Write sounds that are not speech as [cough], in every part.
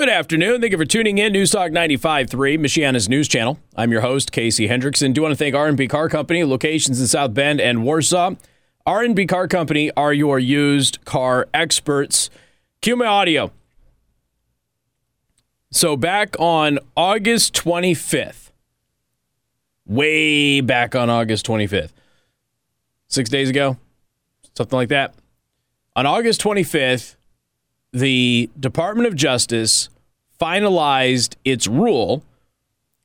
Good afternoon. Thank you for tuning in. News Talk 95.3, Michiana's news channel. I'm your host, Casey Hendrickson. Do want to thank R&B Car Company, locations in South Bend and Warsaw. R&B Car Company are your used car experts. Cue my audio. So back on August 25th, way back on August 25th, six days ago, something like that. On August 25th, the Department of Justice finalized its rule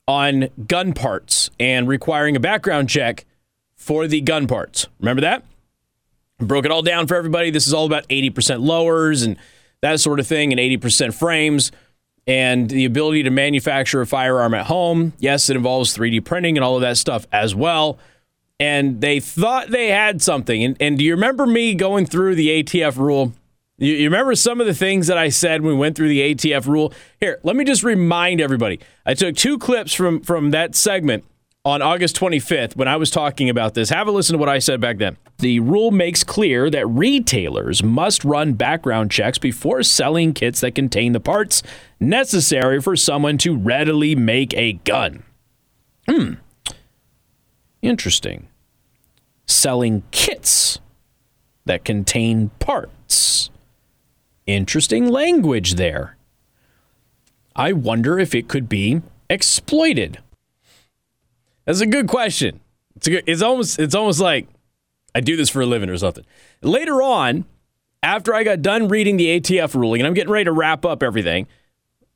on gun parts and requiring a background check for the gun parts. Remember that? Broke it all down for everybody. This is all about 80% lowers and that sort of thing, and 80% frames, and the ability to manufacture a firearm at home. Yes, it involves 3D printing and all of that stuff as well. And they thought they had something. And, and do you remember me going through the ATF rule you, you, remember some of the things that I said when we went through the ATF rule? Here, let me just remind everybody. I took two clips from from that segment on August 25th when I was talking about this. Have a listen to what I said back then. The rule makes clear that retailers must run background checks before selling kits that contain the parts necessary for someone to readily make a gun. Hmm. Interesting. Selling kits that contain parts. Interesting language there. I wonder if it could be exploited. That's a good question. It's, good, it's almost it's almost like I do this for a living or something. Later on, after I got done reading the ATF ruling and I'm getting ready to wrap up everything,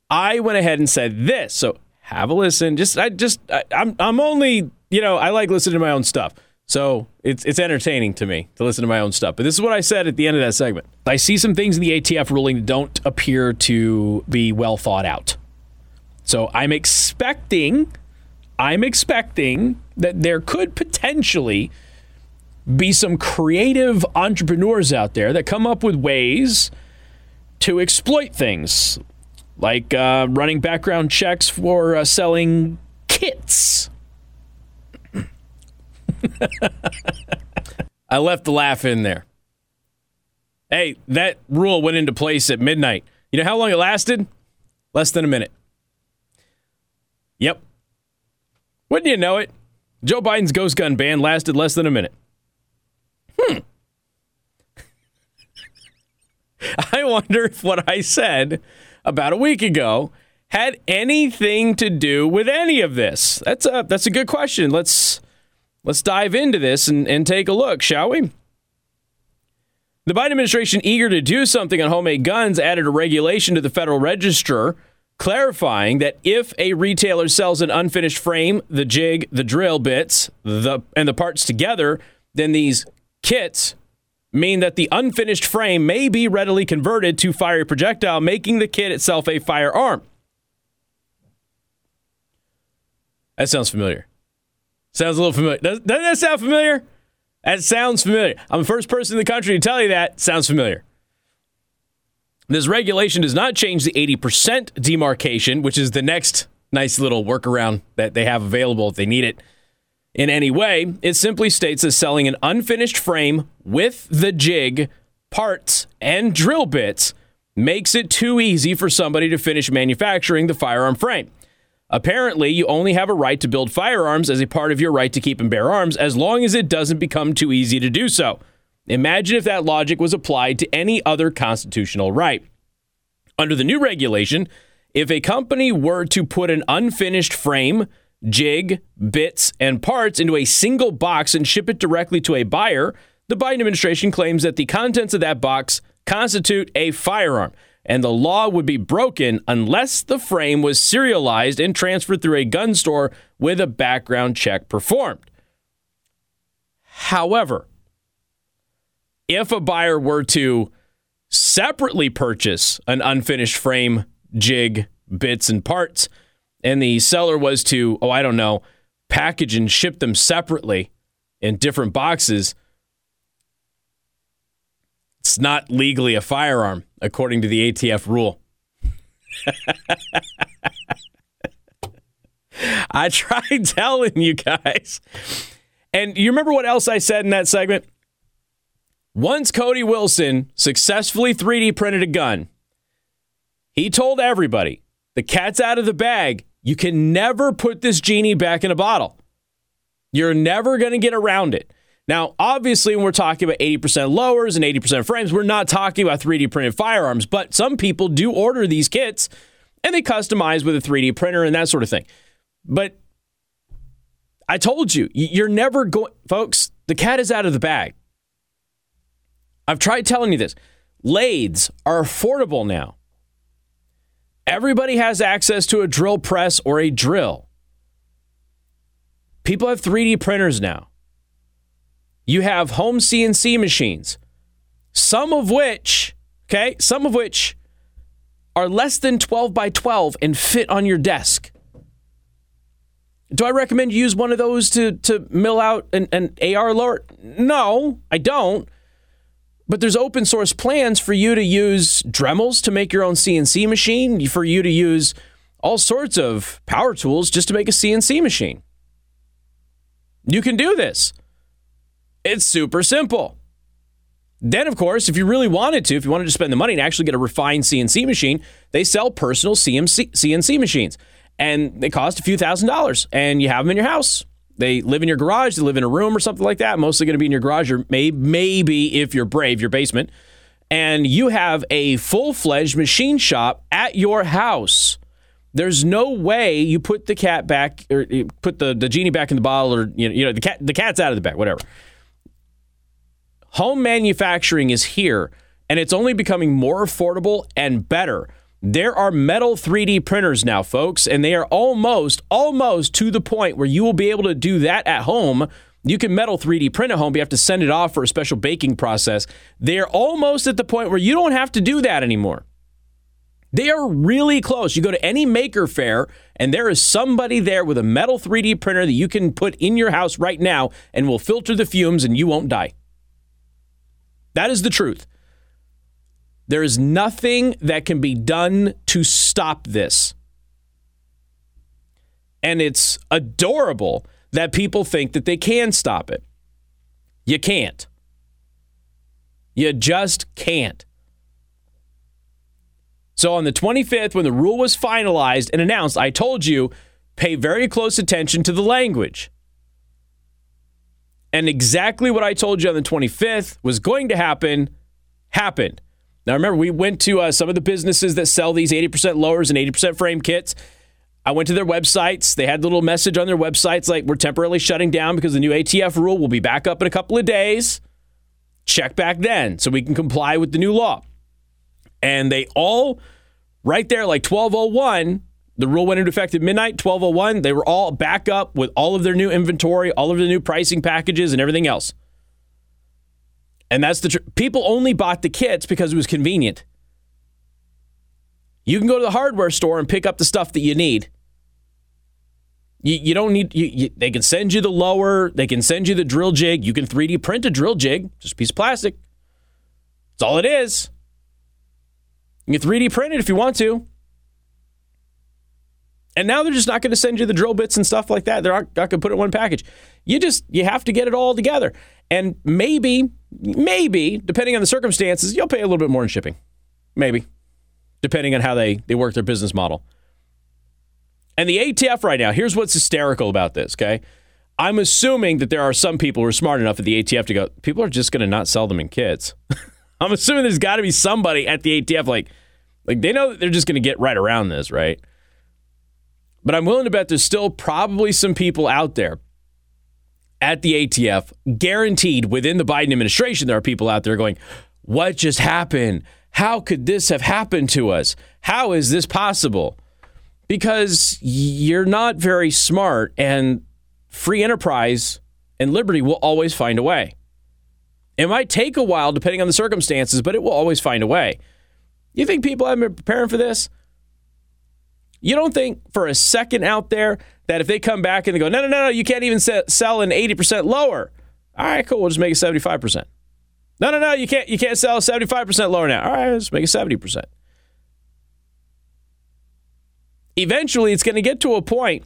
I went ahead and said this. So have a listen. Just I just I, I'm I'm only you know I like listening to my own stuff. So it's it's entertaining to me to listen to my own stuff. But this is what I said at the end of that segment. I see some things in the ATF ruling that don't appear to be well thought out. So I'm expecting I'm expecting that there could potentially be some creative entrepreneurs out there that come up with ways to exploit things like uh, running background checks for uh, selling kits I left the laugh in there. Hey, that rule went into place at midnight. You know how long it lasted? Less than a minute. Yep. Wouldn't you know it? Joe Biden's ghost gun ban lasted less than a minute. Hmm. [laughs] I wonder if what I said about a week ago had anything to do with any of this. That's a that's a good question. Let's Let's dive into this and, and take a look, shall we? The Biden administration, eager to do something on homemade guns, added a regulation to the Federal Register clarifying that if a retailer sells an unfinished frame, the jig, the drill bits, the and the parts together, then these kits mean that the unfinished frame may be readily converted to fire projectile, making the kit itself a firearm. That sounds familiar. Sounds a little familiar. Does, doesn't that sound familiar? That sounds familiar. I'm the first person in the country to tell you that. Sounds familiar. This regulation does not change the 80% demarcation, which is the next nice little workaround that they have available if they need it in any way. It simply states that selling an unfinished frame with the jig, parts, and drill bits makes it too easy for somebody to finish manufacturing the firearm frame. Apparently, you only have a right to build firearms as a part of your right to keep and bear arms as long as it doesn't become too easy to do so. Imagine if that logic was applied to any other constitutional right. Under the new regulation, if a company were to put an unfinished frame, jig, bits, and parts into a single box and ship it directly to a buyer, the Biden administration claims that the contents of that box constitute a firearm and the law would be broken unless the frame was serialized and transferred through a gun store with a background check performed. However, if a buyer were to separately purchase an unfinished frame, jig, bits, and parts, and the seller was to, oh, I don't know, package and ship them separately in different boxes, it's not legally a firearm, according to the ATF rule. [laughs] I tried [laughs] telling you guys. And you remember what else I said in that segment? Once Cody Wilson successfully 3D printed a gun, He told everybody the cat's out of the bag. You can never put this genie back in a bottle. You're never going to get around it. Now, obviously, when we're talking about 80% lowers and 80% frames, we're not talking about 3D printed firearms, but some people do order these kits and they customize with a 3D printer and that sort of thing. But I told you, you're never going, folks, the cat is out of the bag. I've tried telling you this. Lathes are affordable now. Everybody has access to a drill press or a drill. People have 3D printers now. You have home CNC machines, some of which, okay, some of which are less than 12 by 12 and fit on your desk. Do I recommend you use one of those to, to mill out an, an AR lower? No, I don't. But there's open source plans for you to use Dremels to make your own CNC machine, for you to use all sorts of power tools just to make a CNC machine. You can do this. It's super simple. Then, of course, if you really wanted to, if you wanted to spend the money and actually get a refined CNC machine, they sell personal CMC, CNC machines and they cost a few thousand dollars and you have them in your house. They live in your garage, they live in a room or something like that. Mostly going to be in your garage or may, maybe if you're brave, your basement. And you have a full fledged machine shop at your house. There's no way you put the cat back or put the, the genie back in the bottle or you know, you know the cat the cat's out of the bag, whatever. Home manufacturing is here and it's only becoming more affordable and better. There are metal 3D printers now, folks, and they are almost, almost to the point where you will be able to do that at home. You can metal 3D print at home, but you have to send it off for a special baking process. They're almost at the point where you don't have to do that anymore. They are really close. You go to any Maker Faire, and there is somebody there with a metal 3D printer that you can put in your house right now and will filter the fumes and you won't die. That is the truth. There is nothing that can be done to stop this. And it's adorable that people think that they can stop it. You can't. You just can't. So on the 25th, when the rule was finalized and announced, I told you pay very close attention to the language. And exactly what I told you on the 25th was going to happen happened. Now, remember, we went to uh, some of the businesses that sell these 80% lowers and 80% frame kits. I went to their websites. They had a little message on their websites like, we're temporarily shutting down because the new ATF rule will be back up in a couple of days. Check back then so we can comply with the new law. And they all, right there, like 1201, the rule went into effect at midnight, 1201. They were all back up with all of their new inventory, all of the new pricing packages, and everything else. And that's the tr- people only bought the kits because it was convenient. You can go to the hardware store and pick up the stuff that you need. You, you don't need, you, you, they can send you the lower, they can send you the drill jig. You can 3D print a drill jig, just a piece of plastic. That's all it is. You can 3D print it if you want to. And now they're just not going to send you the drill bits and stuff like that. They're not, going to put it in one package. You just, you have to get it all together. And maybe, maybe, depending on the circumstances, you'll pay a little bit more in shipping. Maybe, depending on how they, they work their business model. And the ATF right now, here's what's hysterical about this, okay? I'm assuming that there are some people who are smart enough at the ATF to go, people are just going to not sell them in kits. [laughs] I'm assuming there's got to be somebody at the ATF like, like they know that they're just going to get right around this, right? But I'm willing to bet there's still probably some people out there at the ATF, guaranteed within the Biden administration, there are people out there going, What just happened? How could this have happened to us? How is this possible? Because you're not very smart, and free enterprise and liberty will always find a way. It might take a while depending on the circumstances, but it will always find a way. You think people have been preparing for this? You don't think for a second out there that if they come back and they go, no, no, no, no, you can't even sell an 80% lower. All right, cool. We'll just make it 75%. No, no, no, you can't, you can't sell 75% lower now. All right, let's make it 70%. Eventually, it's going to get to a point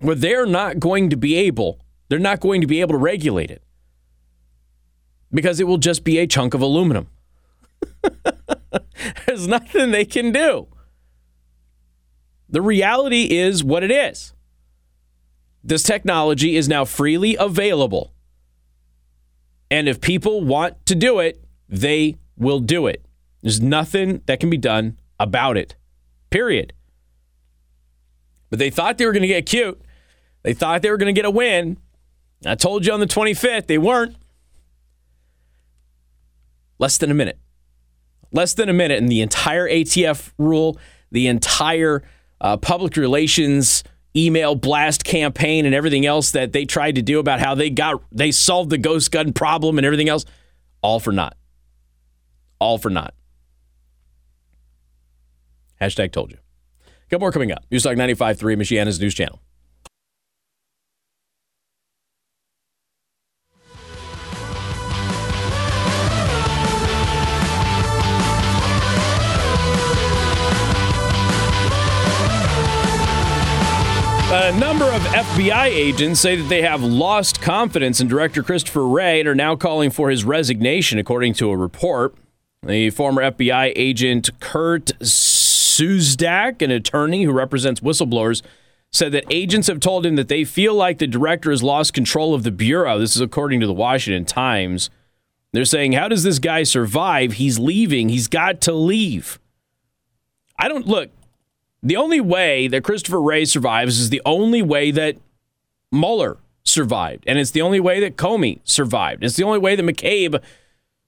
where they're not going to be able, they're not going to be able to regulate it because it will just be a chunk of aluminum. [laughs] There's nothing they can do. The reality is what it is. This technology is now freely available. And if people want to do it, they will do it. There's nothing that can be done about it. Period. But they thought they were going to get cute. They thought they were going to get a win. I told you on the 25th, they weren't. Less than a minute. Less than a minute, and the entire ATF rule, the entire uh, public relations email blast campaign, and everything else that they tried to do about how they got they solved the ghost gun problem and everything else, all for naught. All for naught. Hashtag told you. Got more coming up. Newstalk 95.3, Michiana's news channel. A number of FBI agents say that they have lost confidence in Director Christopher Wray and are now calling for his resignation, according to a report. The former FBI agent Kurt Siuzdak, an attorney who represents whistleblowers, said that agents have told him that they feel like the director has lost control of the Bureau. This is according to the Washington Times. They're saying, How does this guy survive? He's leaving. He's got to leave. I don't look. The only way that Christopher Wray survives is the only way that Mueller survived. And it's the only way that Comey survived. It's the only way that McCabe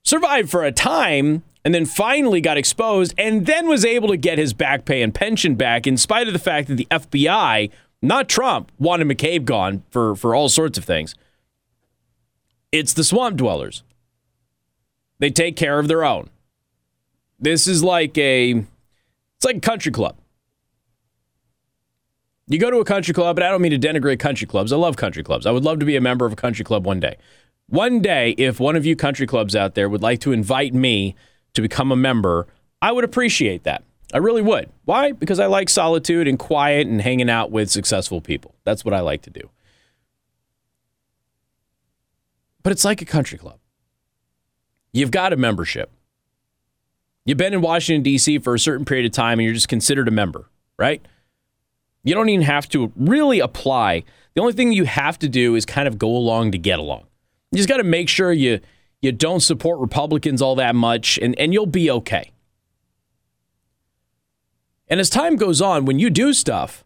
survived for a time and then finally got exposed and then was able to get his back pay and pension back in spite of the fact that the FBI, not Trump, wanted McCabe gone for, for all sorts of things. It's the swamp dwellers. They take care of their own. This is like a it's like a country club. You go to a country club, and I don't mean to denigrate country clubs. I love country clubs. I would love to be a member of a country club one day. One day, if one of you country clubs out there would like to invite me to become a member, I would appreciate that. I really would. Why? Because I like solitude and quiet and hanging out with successful people. That's what I like to do. But it's like a country club. You've got a membership. You've been in Washington, D.C. for a certain period of time and you're just considered a member, right? You don't even have to really apply. The only thing you have to do is kind of go along to get along. You just got to make sure you you don't support Republicans all that much and, and you'll be okay. And as time goes on, when you do stuff,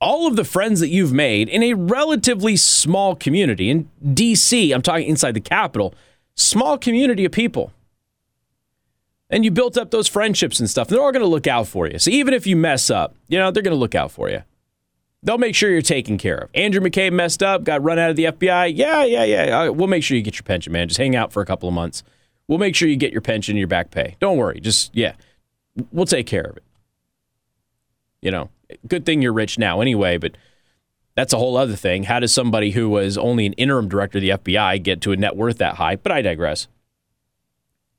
all of the friends that you've made in a relatively small community in DC, I'm talking inside the Capitol, small community of people and you built up those friendships and stuff. And They're all going to look out for you. So even if you mess up, you know, they're going to look out for you. They'll make sure you're taken care of. Andrew McCabe messed up, got run out of the FBI. Yeah, yeah, yeah. Uh, we'll make sure you get your pension, man. Just hang out for a couple of months. We'll make sure you get your pension and your back pay. Don't worry. Just, yeah, we'll take care of it. You know, good thing you're rich now anyway, but that's a whole other thing. How does somebody who was only an interim director of the FBI get to a net worth that high? But I digress.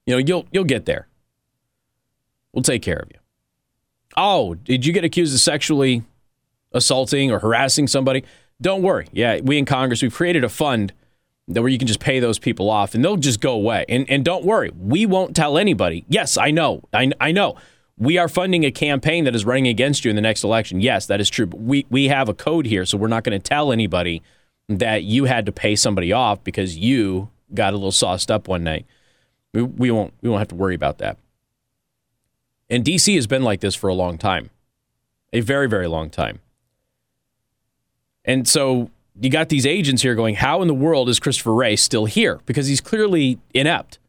You know, you'll you'll get there. We'll take care of you. Oh, did you get accused of sexually assaulting or harassing somebody? Don't worry. Yeah, we in Congress, we've created a fund that where you can just pay those people off and they'll just go away. And, and don't worry, we won't tell anybody. Yes, I know. I, I know. We are funding a campaign that is running against you in the next election. Yes, that is true. But we, we have a code here, so we're not going to tell anybody that you had to pay somebody off because you got a little sauced up one night. We, we won't we won't have to worry about that. And DC has been like this for a long time, a very, very long time. And so you got these agents here going, how in the world is Christopher Wray still here? Because he's clearly inept.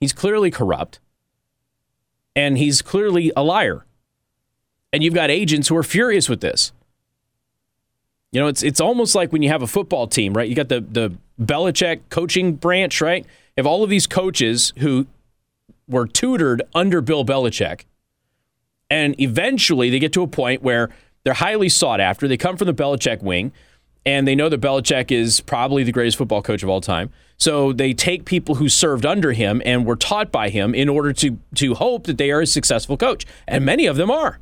He's clearly corrupt. And he's clearly a liar. And you've got agents who are furious with this. You know, it's it's almost like when you have a football team, right? You got the the Belichick coaching branch, right? You have all of these coaches who were tutored under Bill Belichick. And eventually they get to a point where they're highly sought after. They come from the Belichick wing, and they know that Belichick is probably the greatest football coach of all time. So they take people who served under him and were taught by him in order to, to hope that they are a successful coach. And many of them are.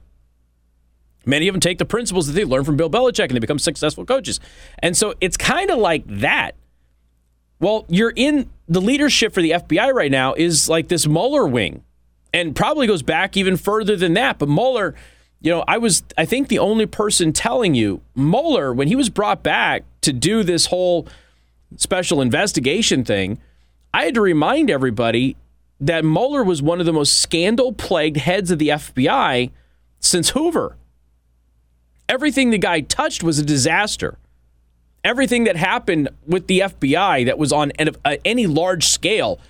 Many of them take the principles that they learned from Bill Belichick and they become successful coaches. And so it's kind of like that. Well, you're in the leadership for the FBI right now is like this Mueller wing and probably goes back even further than that. But Mueller, you know, I was, I think, the only person telling you Mueller, when he was brought back to do this whole special investigation thing, I had to remind everybody that Mueller was one of the most scandal plagued heads of the FBI since Hoover. Everything the guy touched was a disaster. Everything that happened with the FBI that was on uh, any large scale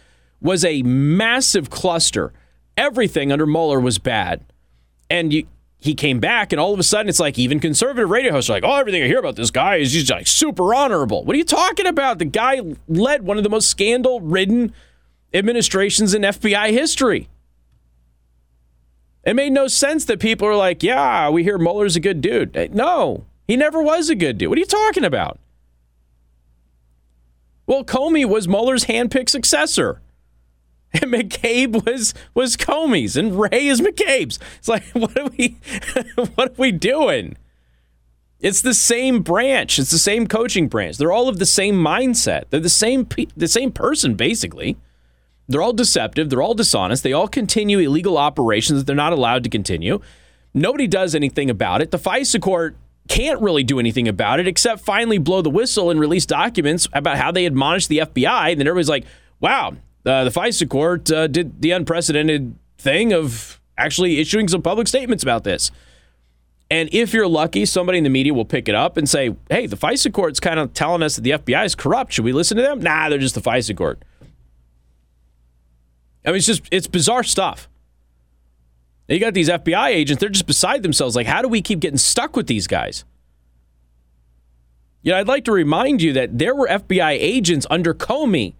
was a massive cluster. Everything under Mueller was bad. And you, he came back, and all of a sudden, it's like even conservative radio hosts are like, "Oh, everything I hear about this guy is just like super honorable." What are you talking about? The guy led one of the most scandal-ridden administrations in FBI history. It made no sense that people are like, "Yeah, we hear Mueller's a good dude." No, he never was a good dude. What are you talking about? Well, Comey was Mueller's handpicked successor. [laughs] And McCabe was was Comey's, and Wray is McCabe's. It's like, [laughs] what are we, [laughs] what are we doing? It's the same branch. It's the same coaching branch. They're all of the same mindset. They're the same the same person basically. They're all deceptive. They're all dishonest. They all continue illegal operations that they're not allowed to continue. Nobody does anything about it. The FISA court can't really do anything about it except finally blow the whistle and release documents about how they admonished the FBI. And then everybody's like, wow, uh, the FISA court uh, did the unprecedented thing of actually issuing some public statements about this. And if you're lucky, somebody in the media will pick it up and say, hey, the FISA court's kind of telling us that the FBI is corrupt. Should we listen to them? Nah, they're just the FISA court. I mean, it's just, it's bizarre stuff. You got these FBI agents, they're just beside themselves. Like, how do we keep getting stuck with these guys? You know, I'd like to remind you that there were FBI agents under Comey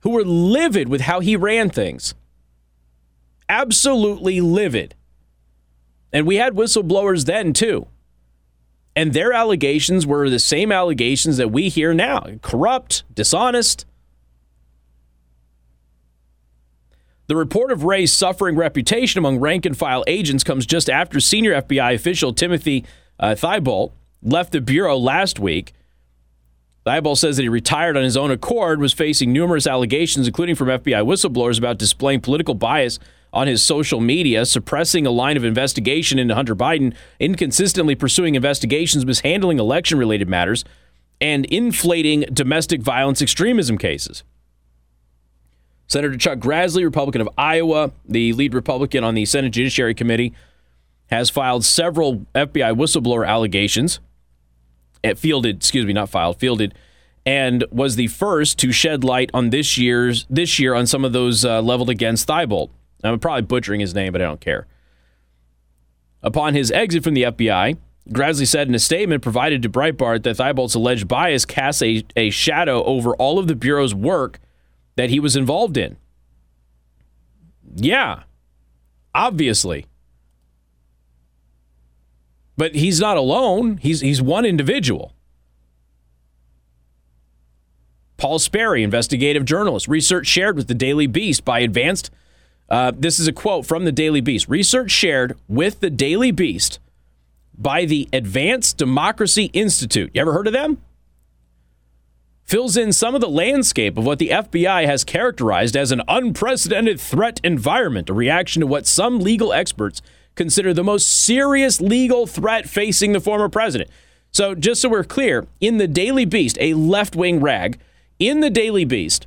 who were livid with how he ran things. Absolutely livid. And we had whistleblowers then, too. And their allegations were the same allegations that we hear now corrupt, dishonest. The report of Wray's suffering reputation among rank and file agents comes just after senior FBI official Timothy uh, Thibault left the Bureau last week Thibault says that he retired on his own accord, was facing numerous allegations, including from FBI whistleblowers, about displaying political bias on his social media, suppressing a line of investigation into Hunter Biden, inconsistently pursuing investigations, mishandling election related matters, and inflating domestic violence extremism cases. Senator Chuck Grassley, Republican of Iowa, the lead Republican on the Senate Judiciary Committee, has filed several FBI whistleblower allegations fielded, excuse me, not filed, fielded, and was the first to shed light on this year's this year on some of those uh, leveled against Thibault. I'm probably butchering his name, but I don't care. Upon his exit from the FBI, Grassley said in a statement provided to Breitbart that Thibault's alleged bias casts a, a shadow over all of the Bureau's work that he was involved in. Yeah, obviously. But he's not alone. He's he's one individual. Paul Sperry, investigative journalist, research shared with the Daily Beast by Advanced. Uh, this is a quote from the Daily Beast. Research shared with the Daily Beast by the Advanced Democracy Institute. You ever heard of them? Fills in some of the landscape of what the FBI has characterized as an unprecedented threat environment, a reaction to what some legal experts consider the most serious legal threat facing the former president. So, just so we're clear, in the Daily Beast, a left wing rag, in the Daily Beast,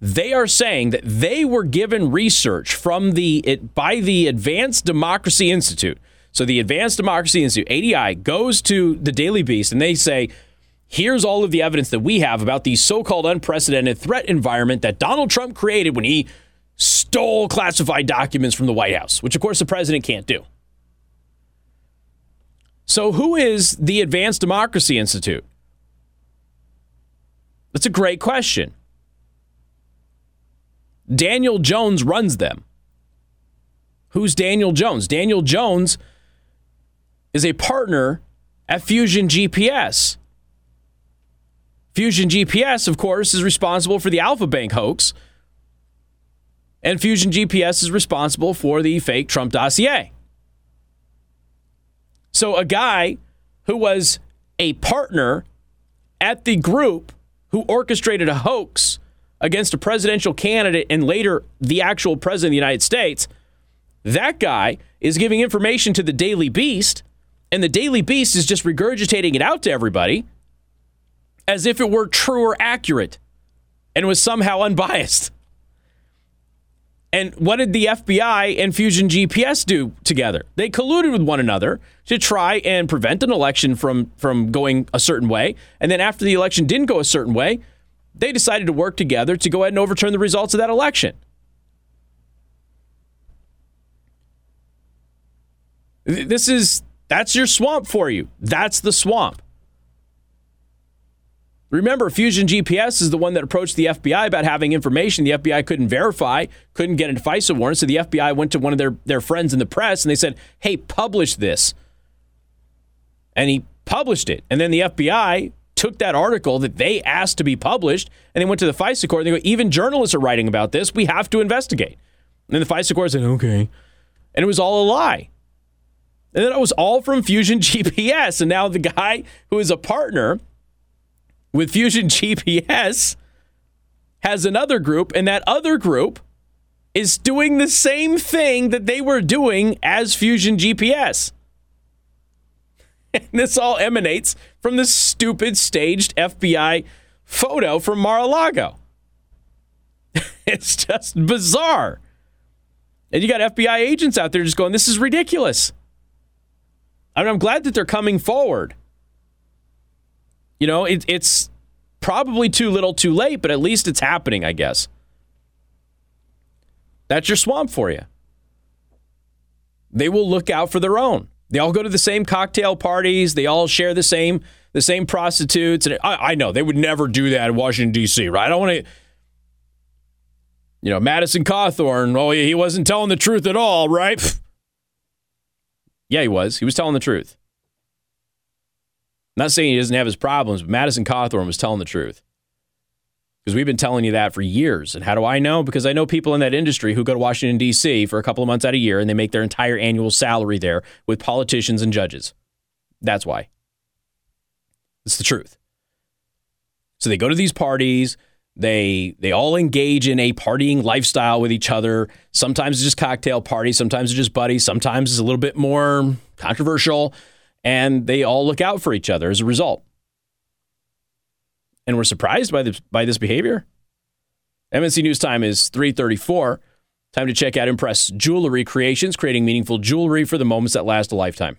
they are saying that they were given research from the it, by the Advanced Democracy Institute. So the Advanced Democracy Institute, ADI, goes to the Daily Beast and they say, here's all of the evidence that we have about the so-called unprecedented threat environment that Donald Trump created when he stole classified documents from the White House, which of course the president can't do. So, who is the Advanced Democracy Institute? That's a great question. Daniel Jones runs them. Who's Daniel Jones? Daniel Jones is a partner at Fusion GPS. Fusion GPS, of course, is responsible for the Alfa Bank hoax and Fusion GPS is responsible for the fake Trump dossier. So, a guy who was a partner at the group who orchestrated a hoax against a presidential candidate and later the actual president of the United States, That guy is giving information to the Daily Beast, and the Daily Beast is just regurgitating it out to everybody as if it were true or accurate and was somehow unbiased. And what did the FBI and Fusion GPS do together? They colluded with one another to try and prevent an election from, from going a certain way. And then after the election didn't go a certain way, they decided to work together to go ahead and overturn the results of that election. This is that's your swamp for you. That's the swamp. Remember, Fusion GPS is the one that approached the FBI about having information the FBI couldn't verify, couldn't get a FISA warrant. So the FBI went to one of their, their friends in the press and they said, hey, publish this. And he published it. And then the FBI took that article that they asked to be published and they went to the FISA court and they go, even journalists are writing about this. We have to investigate. And then the FISA court said, okay. And it was all a lie. And then it was all from Fusion [laughs] GPS. And now the guy who is a partner with Fusion [laughs] GPS has another group, and that other group is doing the same thing that they were doing as Fusion GPS. [laughs] And this all emanates from this stupid staged FBI photo from Mar a Lago. [laughs] it's just bizarre. And you got FBI agents out there just going, this is ridiculous. I mean, I'm glad that they're coming forward. You know, it, it's probably too little too late, but at least it's happening, I guess. That's your swamp for you. They will look out for their own. They all go to the same cocktail parties. They all share the same the same prostitutes. And I, I know they would never do that in Washington D.C. Right? I don't want to. You know, Madison Cawthorn. Oh, he wasn't telling the truth at all, right? yeah, he was. He was telling the truth not saying he doesn't have his problems, but Madison Cawthorn was telling the truth. Because we've been telling you that for years. And how do I know? Because I know people in that industry who go to Washington, D.C. for a couple of months out of year and they make their entire annual salary there with politicians and judges. That's why. It's the truth. So they go to these parties. They they all engage in a partying lifestyle with each other. Sometimes it's just cocktail parties. Sometimes it's just buddies. Sometimes it's a little bit more controversial and they all look out for each other as a result. And we're surprised by this by this behavior. MNC News Time is 334. Time to check out Impress Jewelry Creations, creating meaningful jewelry for the moments that last a lifetime.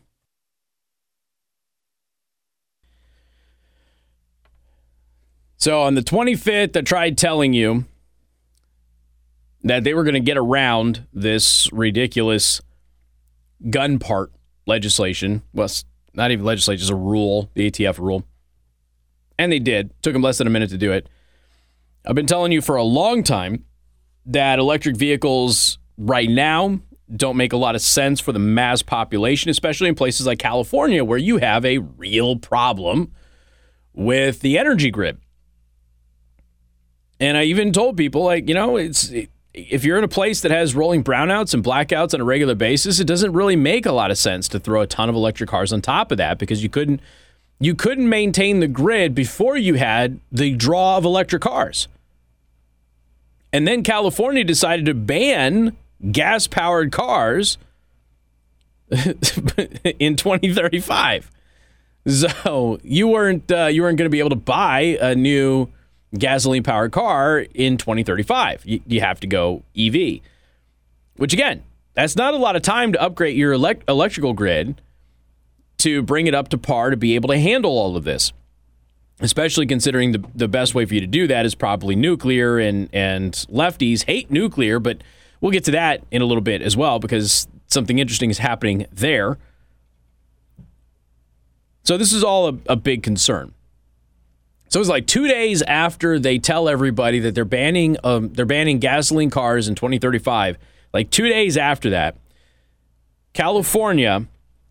So on the 25th, I tried telling you that they were going to get around this ridiculous gun part legislation. Well, not even legislation, just a rule, the ATF rule. And they did. Took them less than a minute to do it. I've been telling you for a long time that electric vehicles right now don't make a lot of sense for the mass population, especially in places like California, where you have a real problem with the energy grid. And I even told people, like, you know, it's if you're in a place that has rolling brownouts and blackouts on a regular basis, it doesn't really make a lot of sense to throw a ton of electric cars on top of that because you couldn't you couldn't maintain the grid before you had the draw of electric cars. And then California decided to ban gas powered cars [laughs] in 2035. So you weren't uh, you weren't going to be able to buy a new gasoline powered car in 2035. You, you, have to go EV, which again, that's not a lot of time to upgrade your elect- electrical grid to bring it up to par to be able to handle all of this. Especially considering the, the best way for you to do that is probably nuclear, and, and lefties hate nuclear, but we'll get to that in a little bit as well because something interesting is happening there. So, this is all a, a big concern. So it was like two days after they tell everybody that they're banning um, they're banning gasoline cars in 2035. Like two days after that, California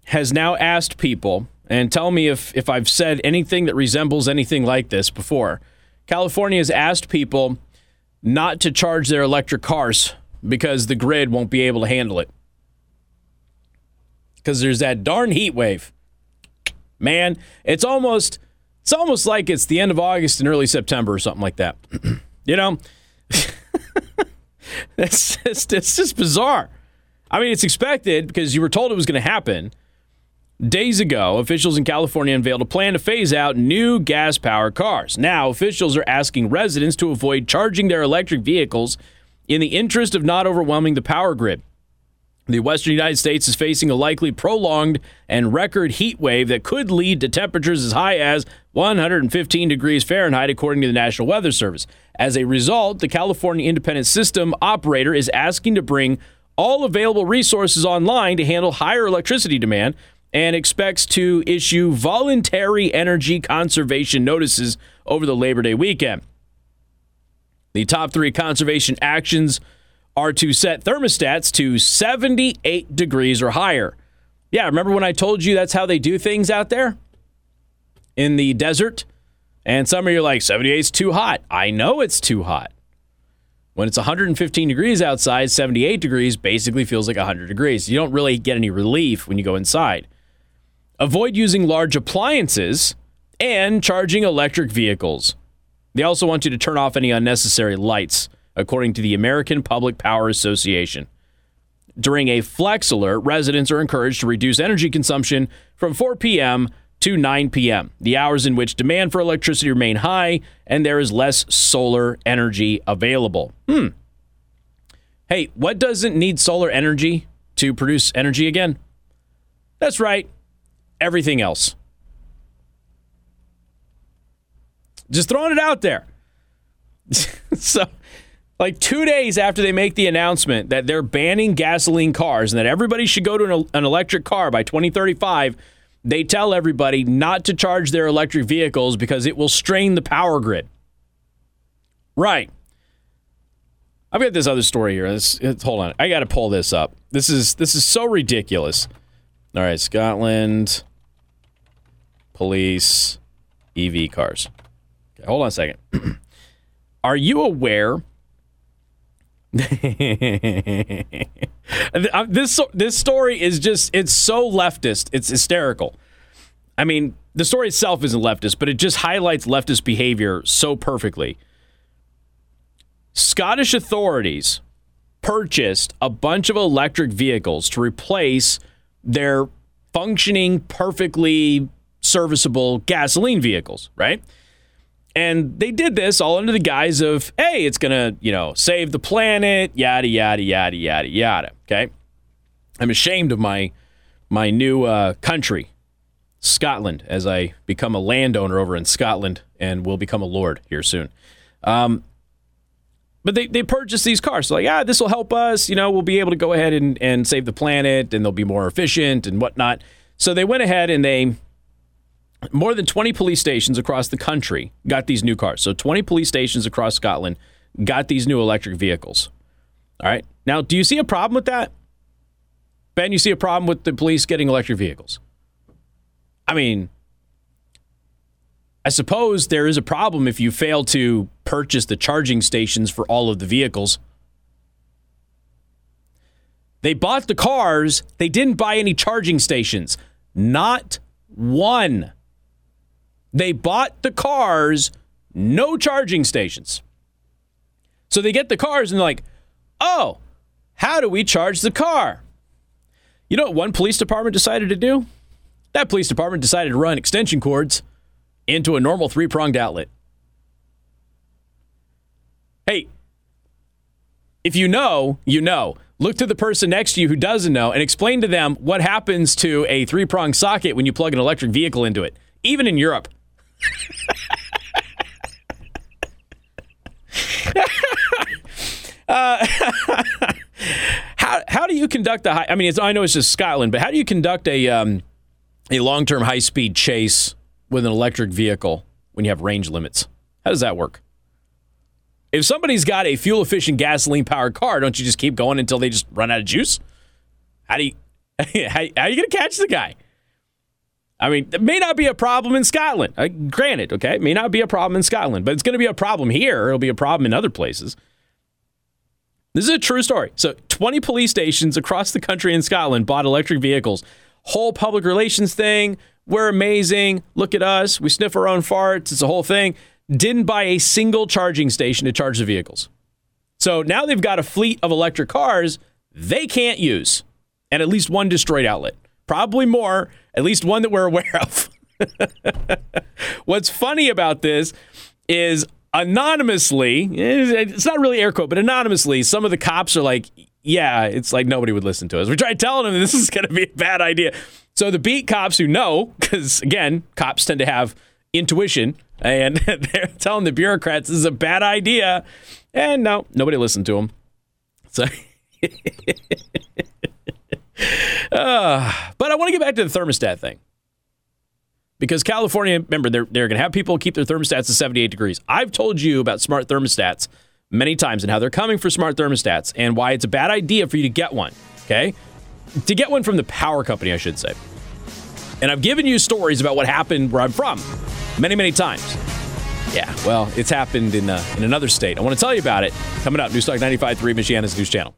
has now asked people, and tell me if if I've said anything that resembles anything like this before. California has asked people not to charge their electric cars because the grid won't be able to handle it. Because there's that darn heat wave. Man, it's almost it's almost like it's the end of August and early September or something like that. [clears throat] you know, [laughs] it's just, it's just bizarre. I mean, it's expected because you were told it was going to happen. Days ago, officials in California unveiled a plan to phase out new gas powered cars. Now, officials are asking residents to avoid charging their electric vehicles in the interest of not overwhelming the power grid. The western United States is facing a likely prolonged and record heat wave that could lead to temperatures as high as 115 degrees Fahrenheit, according to the National Weather Service. As a result, the California Independent System Operator is asking to bring all available resources online to handle higher electricity demand and expects to issue voluntary energy conservation notices over the Labor Day weekend. The top three conservation actions are to set thermostats to 78 degrees or higher. Yeah, remember when I told you that's how they do things out there in the desert? And some of you are like, 78 is too hot. I know it's too hot. When it's 115 degrees outside, 78 degrees basically feels like 100 degrees. You don't really get any relief when you go inside. Avoid using large appliances and charging electric vehicles. They also want you to turn off any unnecessary lights, according to the American Public Power Association. During a flex alert, residents are encouraged to reduce energy consumption from 4 p.m. to 9 p.m., the hours in which demand for electricity remain high and there is less solar energy available. Hmm. Hey, what doesn't need solar energy to produce energy again? That's right, everything else. Just throwing it out there. [laughs] so, like two days after they make the announcement that they're banning gasoline cars and that everybody should go to an, an, electric car by 2035, they tell everybody not to charge their electric vehicles because it will strain the power grid. Right. I've got this other story here. This, hold on, I got to pull this up. This is this is so ridiculous. All right, Scotland police EV cars. Okay, hold on a second. [clears throat] Are you aware? [laughs] Uh, this this story is just it's so leftist. It's hysterical. I mean, the story itself isn't leftist, but it just highlights leftist behavior so perfectly. Scottish authorities purchased a bunch of electric vehicles to replace their functioning perfectly serviceable gasoline vehicles, right? And they did this all under the guise of, hey, it's going to, you know, save the planet, yada, yada, yada, yada, yada. Okay. I'm ashamed of my my new uh, country, Scotland, as I become a landowner over in Scotland and will become a lord here soon. Um, but they, they purchased these cars. So like, ah, this will help us. You know, we'll be able to go ahead and, and save the planet and they'll be more efficient and whatnot. So they went ahead and they more than 20 police stations across the country got these new cars. So 20 police stations across Scotland got these new electric vehicles. All right. Now, do you see a problem with that? Ben, you see a problem with the police getting electric vehicles? I mean, I suppose there is a problem if you fail to purchase the charging stations for all of the vehicles. They bought the cars, they didn't buy any charging stations. Not one. They bought the cars, no charging stations. So they get the cars and they're like, oh, how do we charge the car? You know what one police department decided to do? That police department decided to run extension cords into a normal three pronged outlet. Hey, if you know, you know. Look to the person next to you who doesn't know and explain to them what happens to a three pronged socket when you plug an electric vehicle into it, even in Europe. Uh, [laughs] how how do you conduct a high? I mean, I know it's just Scotland, but how do you conduct a um, a long term high speed chase with an electric vehicle when you have range limits? How does that work? If somebody's got a fuel efficient gasoline powered car, don't you just keep going until they just run out of juice? How do you [laughs] how, how are you to catch the guy? I mean, it may not be a problem in Scotland. Uh, granted, okay, it may not be a problem in Scotland, but it's going to be a problem here. It'll be a problem in other places. This is a true story. So, 20 police stations across the country in Scotland bought electric vehicles. Whole public relations thing. We're amazing. Look at us. We sniff our own farts. It's a whole thing. Didn't buy a single charging station to charge the vehicles. So now they've got a fleet of electric cars. they can't use, and at least one destroyed outlet. Probably more, at least one that we're aware of. What's funny about this is anonymously, it's not really air quote, but anonymously, some of the cops are like, yeah, it's like nobody would listen to us. We tried telling them [laughs] this is going to be a bad idea. So the beat cops who know, because again, cops tend to have intuition, and [laughs] they're telling the bureaucrats this is a bad idea. And no, nobody listened to them. So. [laughs] uh, but I want to get back to the thermostat thing because California, remember, they're, they're going to have people keep their thermostats to 78 degrees. I've told you about smart thermostats many times and how they're coming for smart thermostats and why it's a bad idea for you to get one. Okay? To get one from the power company, I should say. And I've given you stories about what happened where I'm from many, many times. Yeah, well, it's happened in, uh, in another state. I want to tell you about it coming up. Newstalk 95.3, Michiana's News Channel.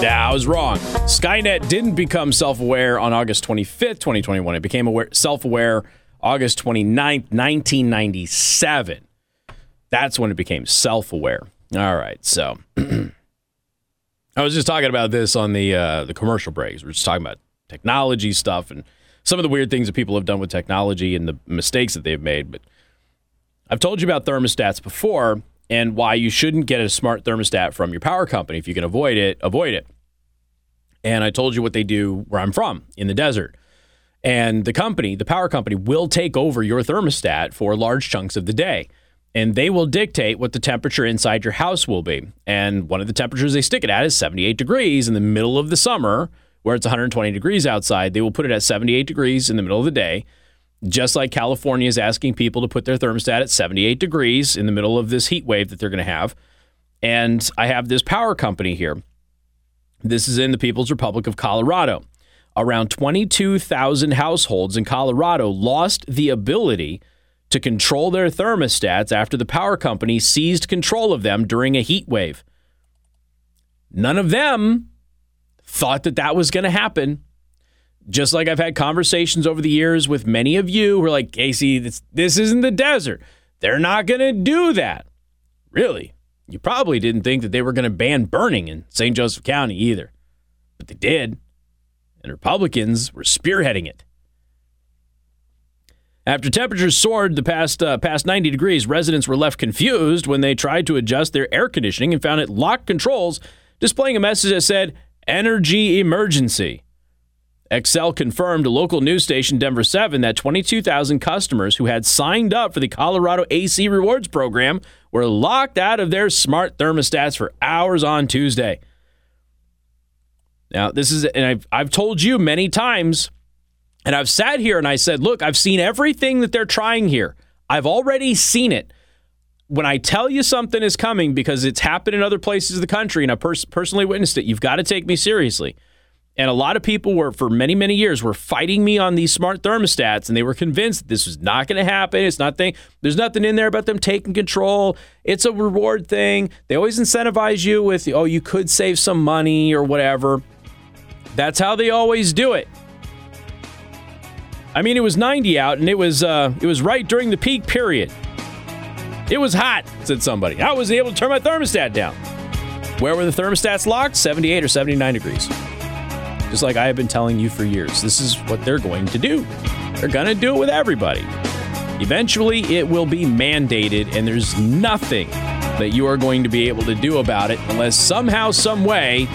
Yeah, I was wrong. Skynet didn't become self aware on August 25th, 2021. It became self aware August 29th, 1997. That's when it became self aware. All right, so [clears throat] I was just talking about this on the uh, the commercial breaks. We're just talking about technology stuff and some of the weird things that people have done with technology and the mistakes that they've made. But I've told you about thermostats before, and why you shouldn't get a smart thermostat from your power company. If you can avoid it, avoid it. And I told you what they do where I'm from in the desert. And the company, the power company, will take over your thermostat for large chunks of the day. And they will dictate what the temperature inside your house will be. And one of the temperatures they stick it at is 78 degrees in the middle of the summer, where it's 120 degrees outside. They will put it at 78 degrees in the middle of the day just like California is asking people to put their thermostat at 78 degrees in the middle of this heat wave that they're going to have. And I have this power company here. This is in the People's Republic of Colorado. Around 22,000 households in Colorado lost the ability to control their thermostats after the power company seized control of them during a heat wave. None of them thought that that was going to happen just like I've had conversations over the years with many of you who are like, Casey, this, this isn't the desert. They're not going to do that. Really? You probably didn't think that they were going to ban burning in St. Joseph County either. But they did. And Republicans were spearheading it. After temperatures soared the past uh, past 90 degrees, residents were left confused when they tried to adjust their air conditioning and found it locked controls displaying a message that said energy emergency. Xcel confirmed to local news station Denver 7 that 22,000 customers who had signed up for the Colorado AC Rewards program were locked out of their smart thermostats for hours on Tuesday. Now, this is, and I've, I've told you many times, and I've sat here and I said, look, I've seen everything that they're trying here. I've already seen it. When I tell you something is coming because it's happened in other places of the country and I've pers- personally witnessed it, you've got to take me seriously. And a lot of people were, for many, many years, were fighting me on these smart thermostats, and they were convinced that this was not going to happen. It's not thing. There's nothing in there about them taking control. It's a reward thing. They always incentivize you with, oh, you could save some money or whatever. That's how they always do it. I mean, it was 90 out, and it was uh, it was right during the peak period. It was hot, said somebody. I wasn't able to turn my thermostat down. Where were the thermostats locked? 78 or 79 degrees just like I have been telling you for years. This is what they're going to do. They're going to do it with everybody. Eventually, it will be mandated, and there's nothing that you are going to be able to do about it unless somehow, some way,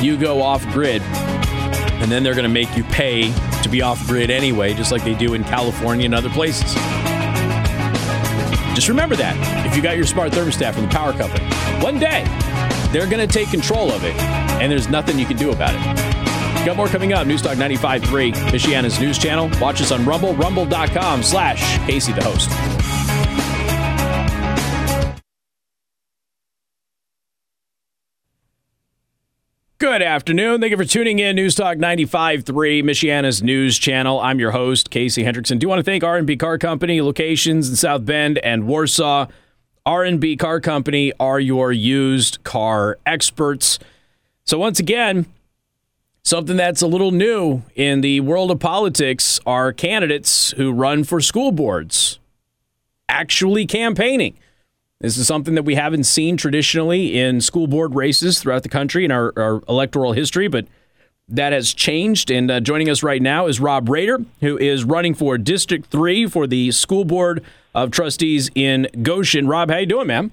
you go off grid. And then they're going to make you pay to be off grid anyway, just like they do in California and other places. Just remember that if you got your smart thermostat from the power company, one day they're going to take control of it, and there's nothing you can do about it. Got more coming up. Newstalk 95.3, Michiana's news channel. Watch us on Rumble, rumble.com slash Casey the host. Good afternoon. Thank you for tuning in. Newstalk 95.3, Michiana's news channel. I'm your host, Casey Hendrickson. Do you want to thank R&B Car Company, locations in South Bend and Warsaw. R&B Car Company are your used car experts. So once again, Something that's a little new in the world of politics are candidates who run for school boards actually campaigning. This is something that we haven't seen traditionally in school board races throughout the country in our, our electoral history, but that has changed. And uh, joining us right now is Rob Rader, who is running for District 3 for the School Board of Trustees in Goshen. Rob, how you doing, man?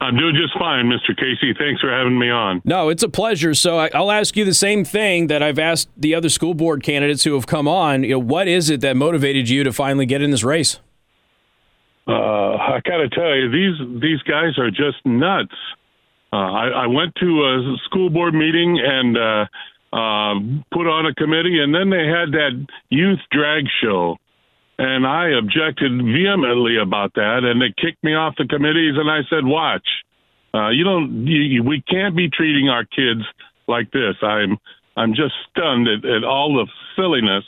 I'm doing just fine, Mr. Casey. Thanks for having me on. No, it's a pleasure. So I, will ask you the same thing that I've asked the other school board candidates who have come on. You know, what is it that motivated you to finally get in this race? Uh, I got to tell you, these these guys are just nuts. Uh, I, I went to a school board meeting and uh, uh, put on a committee, and then they had that youth drag show, and I objected vehemently about that, and they kicked me off the committees. And I said, "Watch, uh, you don't, you, we can't be treating our kids like this." I'm I'm just stunned at, at all the silliness